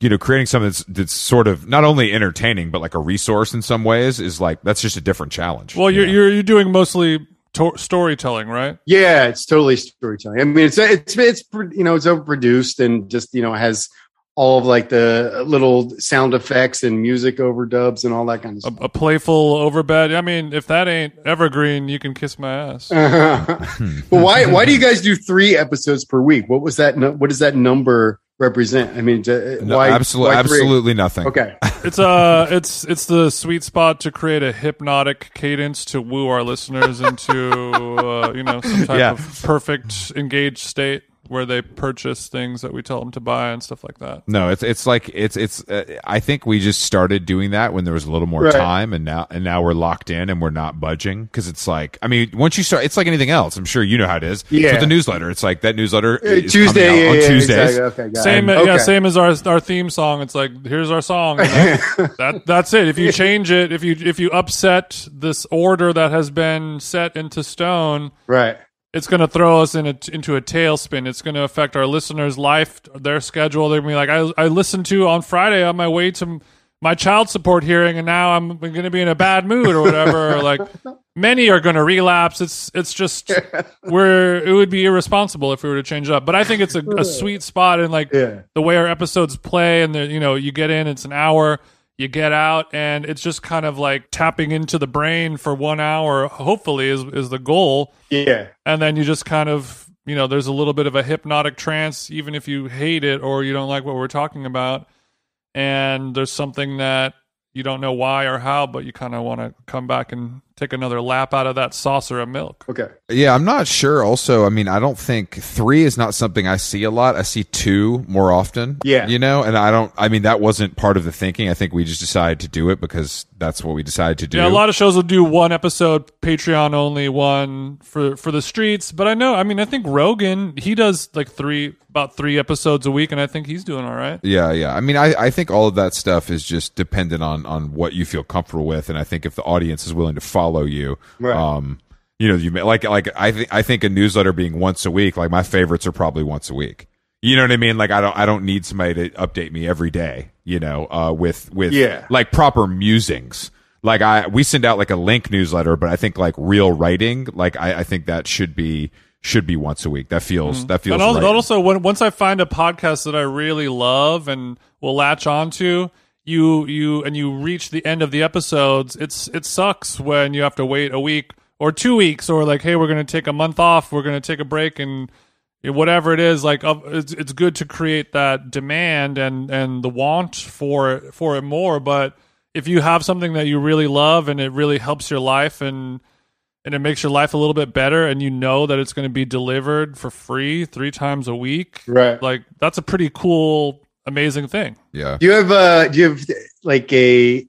you know, creating something that's that's sort of not only entertaining but like a resource in some ways is like that's just a different challenge. well, you you're know? you're you're doing mostly to- storytelling, right? Yeah, it's totally storytelling. I mean, it's it's it's you know it's overproduced and just you know has all of like the little sound effects and music overdubs and all that kind of A, a playful overbed. I mean, if that ain't evergreen, you can kiss my ass. stuff. but why why do you guys do three episodes per week? What was that? What that number represent? I mean, d- No, why absolutely why absolutely nothing. Okay, It's uh it's it's the sweet spot to create a hypnotic cadence to woo our listeners into uh, you know some type Yeah. of perfect engaged state. Where they purchase things that we tell them to buy and stuff like that. No, it's it's like it's it's. Uh, I think we just started doing that when there was a little more Right. time, and now and now we're locked in and we're not budging because it's like I mean, once you start, it's like anything else. I'm sure you know how it is. Yeah. with the newsletter, it's like that newsletter Uh, is Tuesday out yeah, on yeah, Tuesdays. exactly. Okay, Same, it. yeah, same as our our theme song. It's like here's our song. That, that that's it. If you change it, if you if you upset this order that has been set into stone, Right. It's going to throw us in a, into a tailspin. It's going to affect our listeners' life, their schedule. They're going to be like, I, I listened to on Friday on my way to my child support hearing, and now I'm going to be in a bad mood or whatever. or like many are going to relapse. It's it's just we're it would be irresponsible if we were to change it up. But I think it's a, a sweet spot in like Yeah. the way our episodes play, and the you know you get in, it's an hour. You get out, and it's just kind of like tapping into the brain for one hour. Hopefully, is is the goal Yeah. and then you just kind of you know there's a little bit of a hypnotic trance even if you hate it or you don't like what we're talking about and there's something that you don't know why or how but you kind of want to come back and take another lap out of that saucer of milk Okay. Yeah, I'm not sure. Also, I mean, I don't think three is not something I see a lot. I see two more often. Yeah. you know, and I don't. I mean, that wasn't part of the thinking. I think we just decided to do it because that's what we decided to do. yeah a lot of shows will do one episode patreon only one for for the streets but i know i mean i think rogan he does like three about three episodes a week and i think he's doing all right Yeah, yeah. I mean, I, I think all of that stuff is just dependent on on what you feel comfortable with, and I think if the audience is willing to follow you, Right. um, you know, you may- like like I think I think a newsletter being once a week, like my favorites are probably once a week. You know what I mean? Like I don't I don't need somebody to update me every day. You know, uh, with with Yeah. like proper musings. Like I we send out like a link newsletter, but I think like real writing, like I, I think that should be should be once a week. That feels that feels And also, right. also when, once I find a podcast that I really love and will latch onto, you you and you reach the end of the episodes, it's it sucks when you have to wait a week or two weeks or like, hey, we're gonna take a month off, we're gonna take a break and whatever it is. Like, it's it's good to create that demand and and the want for for it more, but if you have something that you really love and it really helps your life and and it makes your life a little bit better and you know that it's going to be delivered for free three times a week Right. like that's a pretty cool amazing thing yeah. Do you have uh do you have like a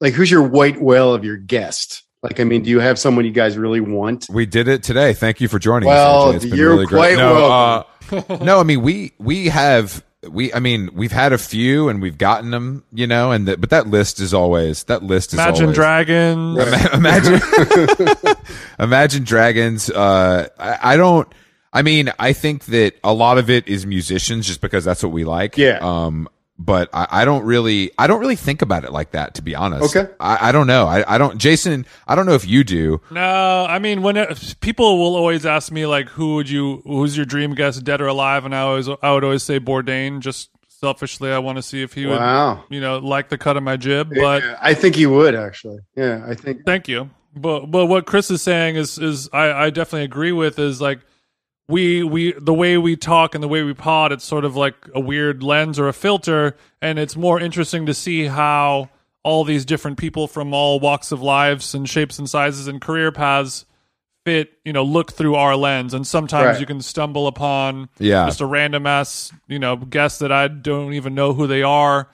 like who's your white whale of your guest? Like I mean, do you have someone you guys really want? We did it today. Thank you for joining Well, us. AJ. It's been you're really great. quite no, welcome. uh, no, I mean we we have we I mean we've had a few and we've gotten them, you know, and the, but that list is always that list is imagine always, dragons Ima- imagine imagine dragons. Uh, I, I don't. I mean, I think that a lot of it is musicians, just because that's what we like. Yeah. Um, but I, I don't really, I don't really think about it like that, to be honest. Okay. I, I don't know. I, I don't, Jason. I don't know if you do. no i mean when it, people will always ask me like who would you who's your dream guest dead or alive and i always i would always say bourdain just selfishly i want to see if he would Wow. you know like the cut of my jib but Yeah, I think he would actually. Yeah, I think Thank you. But but what Chris is saying is is I, I definitely agree with is like we we the way we talk and the way we pod it's sort of like a weird lens or a filter and it's more interesting to see how all these different people from all walks of lives and shapes and sizes and career paths fit you know look through our lens and sometimes Right. you can stumble upon Yeah. just a random ass you know guest that I don't even know who they are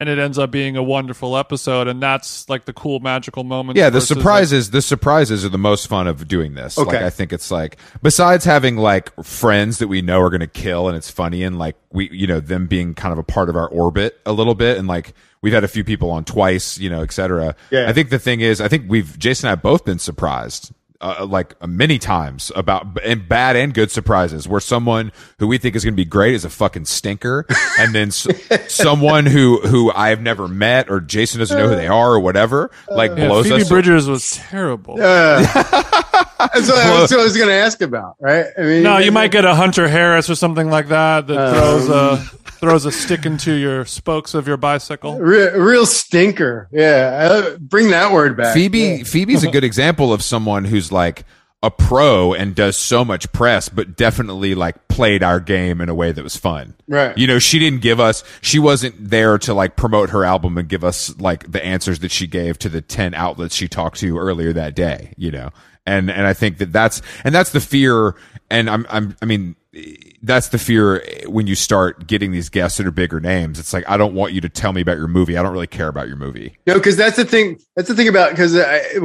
and it ends up being a wonderful episode and that's like the cool magical moment Yeah, the surprises, the surprises are the most fun of doing this. Like, Okay. I think it's like, besides having like friends that we know are going to kill and it's funny and like we, you know, them being kind of a part of our orbit a little bit. And like, we've had a few people on twice, you know, et cetera. Yeah. I think the thing is, I think we've, Jason and I have both been surprised. Uh, like many times about and bad and good surprises where someone who we think is going to be great is a fucking stinker and then s- someone who who I've never met or Jason doesn't know who they are or whatever like Yeah, blows Phoebe us Bridgers was terrible. Uh, that's, what, that's what I was going to ask about, right? I mean, No, you might get a Hunter Harris or something like that that Um, throws a throws a stick into your spokes of your bicycle. Re- real stinker. Yeah, uh, bring that word back. Phoebe Phoebe's a good example of someone who's like a pro and does so much press, but definitely like played our game in a way that was fun. Right. You know, she didn't give us, she wasn't there to like promote her album and give us like the answers that she gave to the 10 outlets she talked to earlier that day, you know? And, and I think that that's, and that's the fear. And I'm, I'm, I mean, that's the fear when you start getting these guests that are bigger names. It's like I don't want you to tell me about your movie. I don't really care about your movie. No, because that's the thing. That's the thing about because I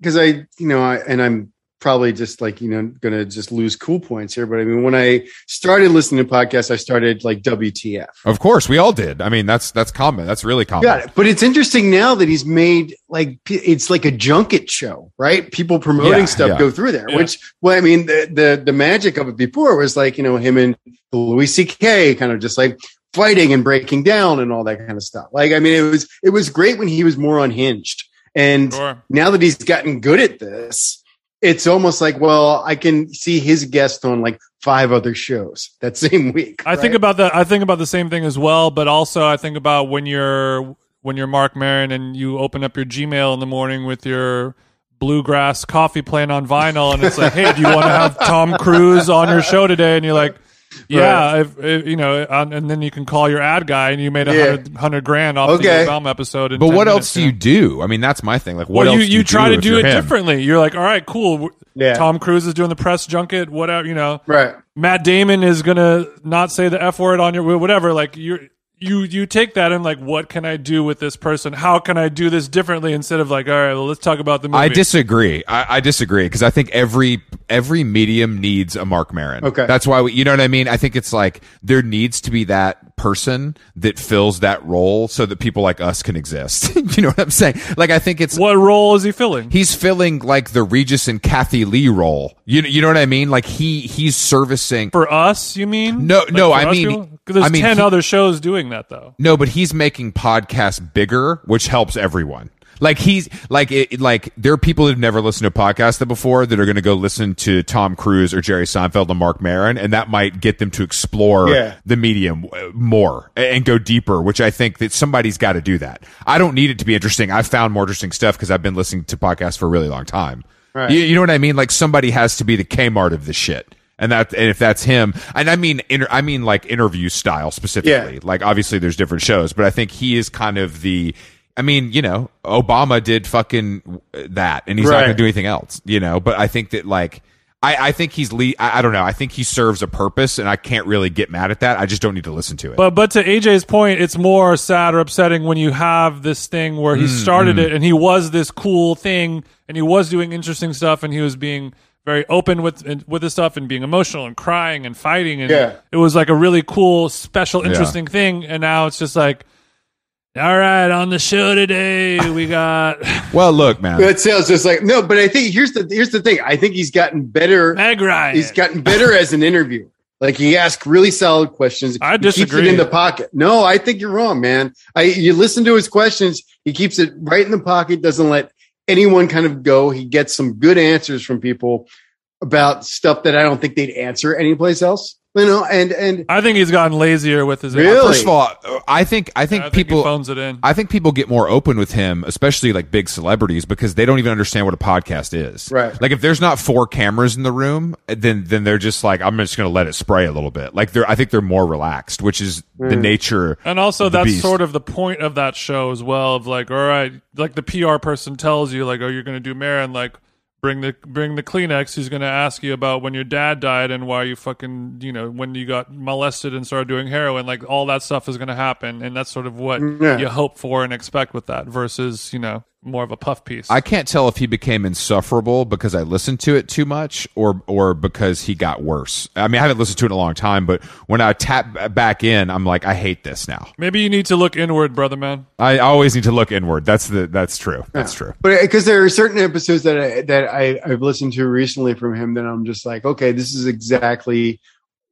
because I you know I, and I'm probably just like you know going to just lose cool points here but i mean when i started listening to podcasts i started like wtf of course we all did i mean that's that's common that's really common Got it. but it's interesting now that he's made like it's like a junket show right people promoting Yeah, stuff yeah. go through there Yeah. which well i mean the, the the magic of it before was like you know him and louis ck kind of just like fighting and breaking down and all that kind of stuff like i mean it was it was great when he was more unhinged and Sure. now that he's gotten good at this, it's almost like, well, I can see his guest on like five other shows that same week. I think about that. I think about the same thing as well, but also I think about when you're when you're Marc Maron and you open up your Gmail in the morning with your bluegrass coffee playing on vinyl, and it's like, hey, do you want to have Tom Cruise on your show today? And you're like. Yeah, if, if, you know, and and then you can call your ad guy, and you made a Yeah. hundred hundred grand off Okay. the Obama episode. But what minutes, else do you do i mean that's my thing like what well, else you, you try to do it him? differently. You're like, all right, cool. Yeah. Tom Cruise is doing the press junket, whatever. You know, right. Matt Damon is gonna not say the f word on your whatever. Like you, you, you take that and like, what can I do with this person? How can I do this differently instead of like, all right, well, let's talk about the movie. I disagree. I, I disagree because I think every every medium needs a Marc Maron. Okay. that's why we, you know what I mean. I think it's like there needs to be that person that fills that role so that people like us can exist. you know what I'm saying? Like I think it's What role is he filling? he's filling like the Regis and Kathie Lee role. You you know what I mean? Like he he's servicing. For us, you mean? No, no, I mean- people? 'Cause there's I mean, ten he- other shows doing that though. No, but he's making podcasts bigger, which helps everyone. Like he's like it, like there are people who've never listened to podcasts before that are going to go listen to Tom Cruise or Jerry Seinfeld and Marc Maron, and that might get them to explore Yeah. the medium uh, more and go deeper. Which I think that somebody's got to do that. I don't need it to be interesting. I've found more interesting stuff because I've been listening to podcasts for a really long time. Right. You, you know what I mean? Like somebody has to be the Kmart of this shit. And that, and if that's him, and I mean, inter, I mean like interview style specifically. Yeah. Like obviously there's different shows, but I think he is kind of the. I mean, you know, Obama did fucking that, and he's not going to do anything else, you know. But I think that like. I, I think he's le- I, I don't know. I think he serves a purpose, and I can't really get mad at that. I just don't need to listen to it. But but to AJ's point, it's more sad or upsetting when you have this thing where he Mm, started it and he was this cool thing and he was doing interesting stuff and he was being very open with with his stuff and being emotional and crying and fighting and Yeah. it was like a really cool, special, interesting thing. And now it's just like, all right, on the show today we got well, look, man. That sounds just like no, but I think here's the here's the thing. I think he's gotten better. Meg Ryan. He's gotten better as an interviewer. Like he asks really solid questions. I He keeps disagree. it in the pocket. No, I think you're wrong, man. I you listen to his questions. He keeps it right in the pocket. Doesn't let anyone kind of go. He gets some good answers from people about stuff that I don't think they'd answer anyplace else. You know, and and I think he's gotten lazier with his. Really? First of all, I think I think I think he people phones it in. I think people get more open with him, especially like big celebrities, because they don't even understand what a podcast is. Right. Like if there's not four cameras in the room, then then they're just like, I'm just going to let it spray a little bit. Like they're, I think they're more relaxed, which is the mm. nature. And also, of the that's beast. sort of the point of that show as well. Of like, all right, like the PR person tells you, like, oh, you're going to do Maron, like, bring the bring the Kleenex. He's going to ask you about when your dad died and why you fucking, you know, when you got molested and started doing heroin. Like, all that stuff is going to happen, and that's sort of what Yeah. you hope for and expect with that. Versus, you know, more of a puff piece. I can't tell if he became insufferable because I listened to it too much or or because he got worse. I mean, I haven't listened to it in a long time, but when I tap back in, I'm like, I hate this now. Maybe you need to look inward, brother man. I always need to look inward. That's the that's true. That's true. But uh, because there are certain episodes that I that I, I've listened to recently from him that I'm just like, okay, this is exactly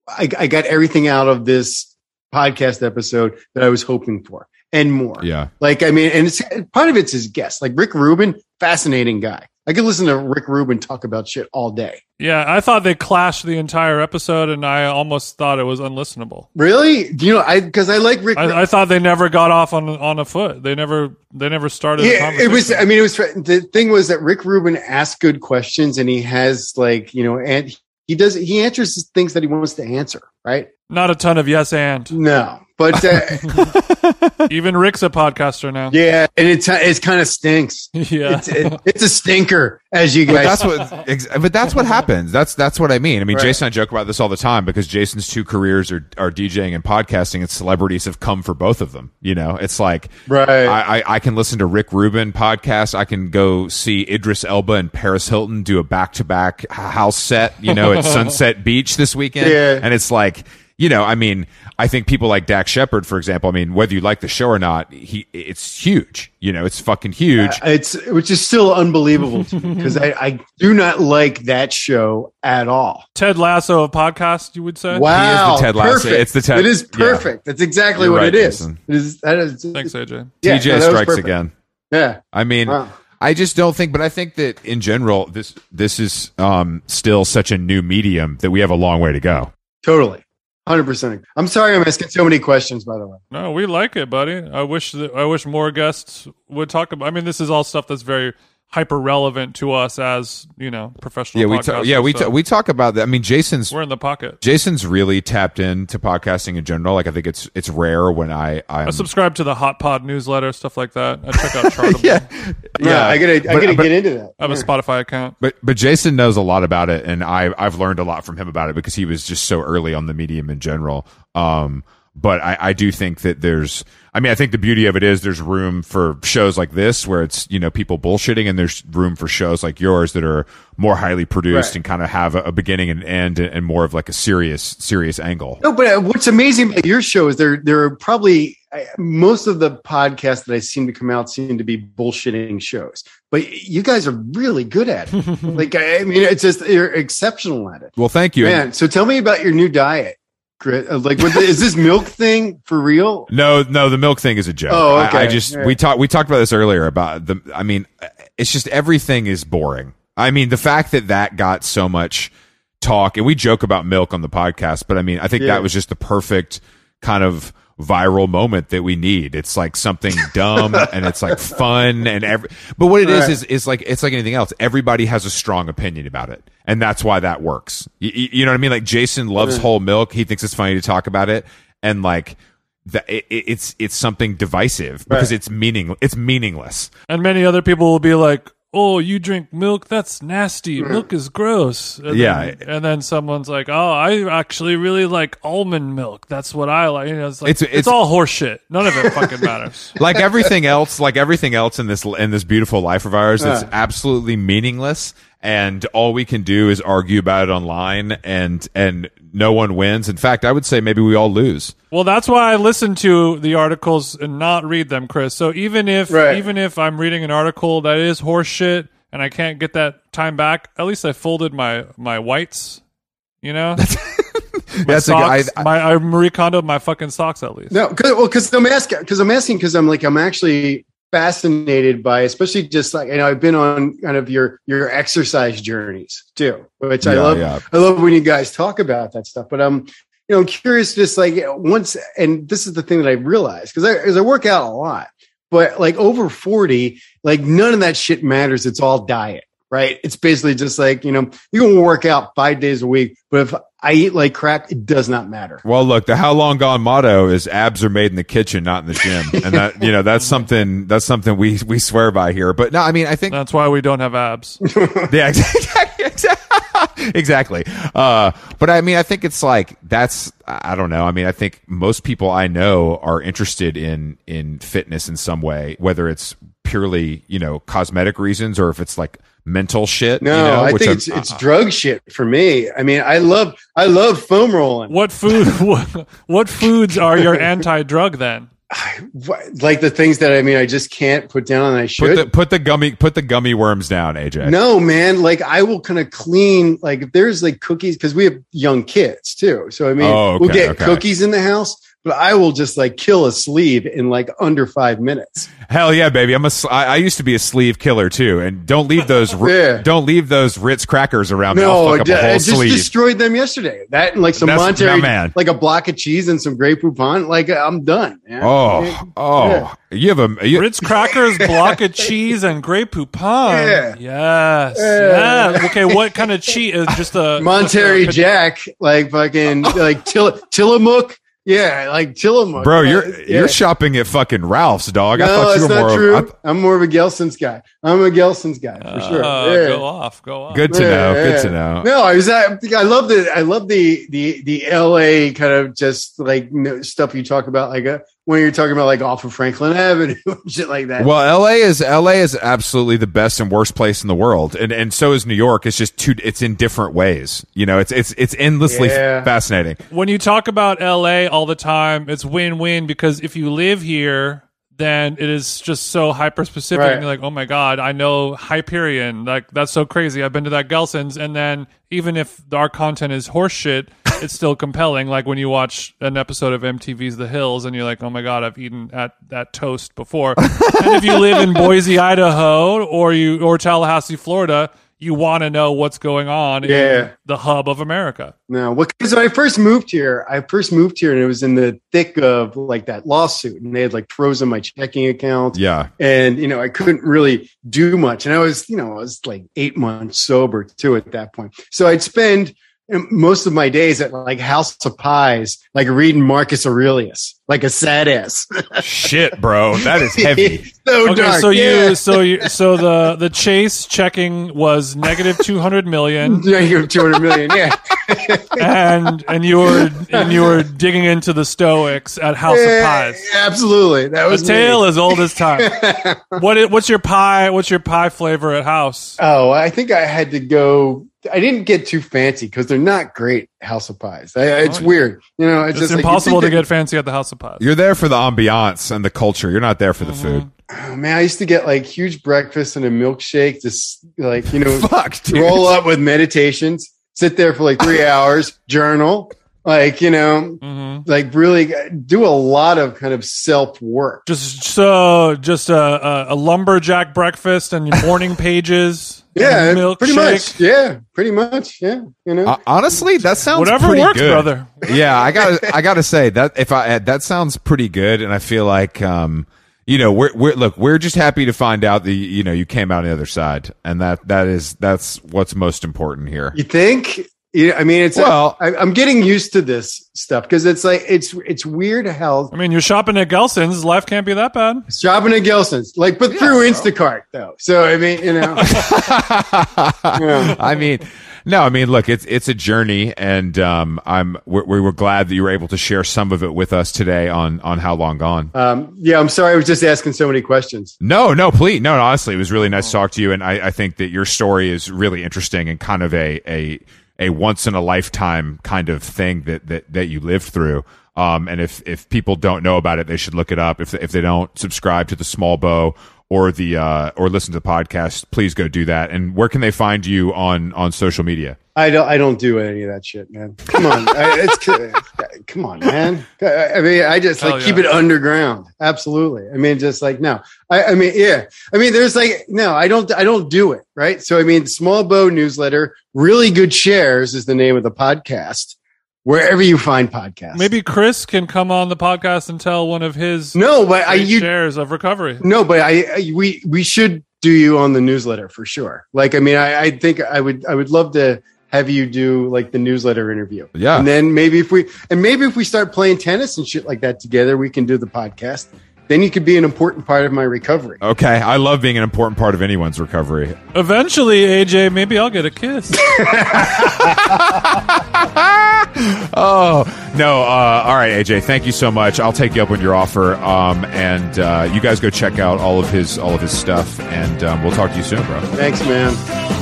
I, I got everything out of this podcast episode that I was hoping for and more. Yeah. Like I mean, and it's part of it's his guest. Like Rick Rubin, fascinating guy. I could listen to Rick Rubin talk about shit all day. Yeah, I thought they clashed the entire episode, and I almost thought it was unlistenable. Really? Do you know? I because I like Rick. I, I thought they never got off on on a foot. They never they never started. a yeah, it was. I mean, it was. The thing was that Rick Rubin asks good questions, and he has like you know, and he does. He answers things that he wants to answer. Right? not a ton of yes and. No, but uh, Even Rick's a podcaster now. Yeah, and it's it's kind of stinks. Yeah. It's, it, it's a stinker, as you But guys. that's what, ex- but that's what happens. That's that's what I mean. I mean, Right. Jason and I joke about this all the time because Jason's two careers are are DJing and podcasting, and celebrities have come for both of them. You know, it's like Right. I, I, I can listen to Rick Rubin podcast. I can go see Idris Elba and Paris Hilton do a back to back house set. You know, at Sunset Beach this weekend, Yeah. and it's like. You know, I mean, I think people like Dax Shepard, for example. I mean, whether you like the show or not, he it's huge. You know, it's fucking huge. it's which is still unbelievable to me because I, I do not like that show at all. Ted Lasso of podcast, you would say? Wow, Ted Lasso. Perfect. It's the Ted- It is yeah. perfect. That's exactly You're what right, it, is. it is. That is Thanks, AJ. Yeah, TJ no, that strikes again. Yeah. I mean, Wow. I just don't think, but I think that in general, this this is um, still such a new medium that we have a long way to go. Totally. Hundred percent. I'm sorry, I'm asking so many questions. By the way. No, we like it, buddy. I wish that I wish more guests would talk about. I mean, this is all stuff that's very hyper relevant to us as you know professional. Yeah, we talk, yeah we so ta- we talk about that. I mean, Jason's we're in the pocket. Jason's really tapped into podcasting in general. Like I think it's it's rare when I I'm, I subscribe to the Hot Pod newsletter, stuff like that. I check out Chartable. yeah Yeah, I gotta. I But- gotta but- get into that. I have a Spotify account. But but Jason knows a lot about it, and I I've learned a lot from him about it because he was just so early on the medium in general. Um, but I, I do think that there's I mean I think the beauty of it is there's room for shows like this where it's you know people bullshitting, and there's room for shows like yours that are more highly produced Right. and kind of have a, a beginning and end and more of like a serious serious angle. No, but uh, what's amazing about your show is there there are probably I- most of the podcasts that I seem to come out seem to be bullshitting shows, but you guys are really good at it. like I I mean, it's just you're exceptional at it, Well, thank you. man. So tell me about your new diet, Chris. Uh, Like, what the, is this milk thing for real? No, no, the milk thing is a joke. Oh, okay. I, just Yeah. we talked we talked about this earlier about the. I mean, it's just everything is boring. I mean, the fact that that got so much talk, and we joke about milk on the podcast, but I mean, I think Yeah. that was just the perfect kind of viral moment that we need. It's like something dumb and it's like fun and every. But what it is Right. is is like it's like anything else. Everybody has a strong opinion about it, and that's why that works. You, you know what I mean? Like Jason loves mm. whole milk. He thinks it's funny to talk about it, and like. That it, it- it's it's something divisive because Right. it's meaning it's meaningless. And many other people will be like, "Oh, you drink milk? That's nasty. Milk is gross." And Yeah. Then, and then someone's like, "Oh, I actually really like almond milk. That's what I like." You know, it's like It's- it's, it's- all horseshit. None of it fucking matters. like everything else, like everything else in this in this beautiful life of ours, it's Uh. absolutely meaningless, and all we can do is argue about it online, and and no one wins. In fact, I would say maybe we all lose. Well, that's why I listen to the articles and not read them, Chris. So even if Right. even if I'm reading an article that is horseshit and I can't get that time back, at least I folded my my whites. You know, my That's a good- I- socks. my I Marie Kondo my fucking socks at least. No, cause, well, because I'm asking, because I'm asking, because I'm like, I'm actually fascinated by, especially just like, you know, I've been on kind of your your exercise journeys too, which I love. yeah. I love when you guys talk about that stuff. But I'm, you know, I'm curious, just like once, and this is the thing that I realized because I, 'cause I work out a lot, but like over 40, like none of that shit matters. It's all diet, right? It's basically just like, you know, you can work out five days a week, but if I eat like crap, it does not matter. Well, look, the how long gone motto is abs are made in the kitchen, not in the gym, and that you know that's something that's something we we swear by here. But no, I mean, I think That's why we don't have abs. yeah, exactly. exactly. exactly. Uh, but I mean, I think it's like that's I don't know. I mean, I think most people I know are interested in in fitness in some way, whether it's purely you know cosmetic reasons or if it's like mental shit. No, you know, I which think I'm- it's it's drug shit for me. I mean, I love I love foam rolling. What food? What, what foods are your anti-drug then? What- Like the things that I mean, I just can't put down, and I put should. the put the gummy put the gummy worms down, AJ. no, man. Like I will kind of clean. Like if there's like cookies because we have young kids too. So I mean, Oh, okay, we'll get okay. cookies in the house, but I will just like kill a sleeve in like under five minutes. Hell yeah, baby! I'm a sl- I, I used to be a sleeve killer too, and don't leave those Yeah. don't leave those Ritz crackers around me. I'll No, fuck up I, a whole I just sleeve. destroyed them yesterday. That and like some That's- Monterey, man. like a block of cheese and some Grey Poupon. Like I'm done. man. oh, oh, you have a you, Ritz crackers, block of cheese, and Grey Poupon. Yeah. Yes. Yeah. Yeah. Okay. What kind of cheese uh, just a Monterey just a- Jack, like fucking like Till- Tillamook, Yeah, like Tillamook. Bro, you're yeah. you're shopping at fucking Ralph's, dog. I no, thought you it's were not more. true. I, I'm more of a Gelson's guy. I'm a Gelson's guy for sure. Oh, Yeah. Go off, go off. good to Yeah, know. Good to know. No, I was. I, I love the. I love the the the L.A. kind of just like stuff you talk about, like uh, when you're talking about like off of Franklin Avenue, and shit like that. Well, LA is LA is absolutely the best and worst place in the world, and and so is New York. It's just two. It's in different ways. You know, it's it's it's endlessly Yeah. fascinating. when you talk about LA all the time, it's win-win because if you live here, then it is just so hyper specific. Right. And you're like, oh my god, I know Hyperion. Like that's so crazy. I've been to that Gelson's, and then even if our content is horseshit, it's still compelling. Like when you watch an episode of MTV's The Hills, and you're like, oh my god, I've eaten at that toast before. and if you live in Boise, Idaho, or you or Tallahassee, Florida. You want to know what's going on Yeah. in the hub of America. No, because when I first moved here, I first moved here and it was in the thick of like that lawsuit, and they had like frozen my checking account. Yeah, and you know i couldn't really do much and i was you know i was like eight months sober too at that point so i'd spend most of my days at like house of pies like reading marcus aurelius like a sad ass shit, bro, that is heavy. so Okay, dark so yeah. you, so you, so the the chase checking was negative two hundred million, Yeah, you have 200 million yeah and and you were and you were digging into the Stoics at House of Pies. absolutely that A was tale me. as old as time. What what's your pie? What's your pie flavor at House? oh i think i had to go i didn't get too fancy because they're not great house of pies it's Oh, weird you know it's, It's just like, impossible to get fancy at the House of Pies. You're there for the ambiance and the culture. You're not there for the Mm-hmm. food. Oh, man, I used to get like huge breakfast and a milkshake, just like, you know, Fuck, dude. roll up with meditations, sit there for like three hours, journal, like, you know, hmm like really do a lot of kind of self work. Just so just a, a, a lumberjack breakfast and morning pages. Yeah, and pretty milkshake. much. Yeah, pretty much. Yeah, you know. Uh, honestly, that sounds Whatever pretty works, good. brother. yeah, I got to I got to say that if I that sounds pretty good, and I feel like um, you know, we're we're look, we're just happy to find out that you know you came out on the other side, and that that is that's what's most important here. you think? Yeah, I mean, it's Well- I, I'm getting used to this stuff because it's like it's it's weird how I mean, you're shopping at Gelson's. Life can't be that bad. shopping at Gelson's, like, but through Instacart though. So I mean, you know, Yeah. I mean, no, I mean, look, it's it's a journey, and um, I'm we're, we were glad that you were able to share some of it with us today on on how long gone. um, yeah. I'm sorry, I was just asking so many questions. No, no, please, no. Honestly, it was really nice to talk to you, and I, I think that your story is really interesting and kind of a a a once in a lifetime kind of thing that that that you lived through. Um, and if if people don't know about it, they should look it up. If if they don't subscribe to the Small Bow or the uh, or listen to the podcast, please go do that. And where can they find you on on social media? I don't. I don't do any of that shit, man. Come on, I, it's come on, man. I mean, I just like Hell keep yeah. it underground. Absolutely. I mean, just like no. I, I mean, yeah. I mean, there's like no. I don't. I don't do it right. So I mean, Small Bow newsletter, really good shares is the name of the podcast. Wherever you find podcasts, Maybe Chris can come on the podcast and tell one of his no, but I you shares of recovery. no, but I, I we we should do you on the newsletter for sure. Like, I mean, I, I think I would I would love to have you do like the newsletter interview. Yeah. And then maybe if we and maybe if we start playing tennis and shit like that together, we can do the podcast. Then you could be an important part of my recovery. Okay, I love being an important part of anyone's recovery. Eventually, AJ, maybe I'll get a kiss. Oh no! Uh, all right, AJ. Thank you so much. I'll take you up on your offer. Um, and uh, you guys go check out all of his all of his stuff, and um, we'll talk to you soon, bro. Thanks, man.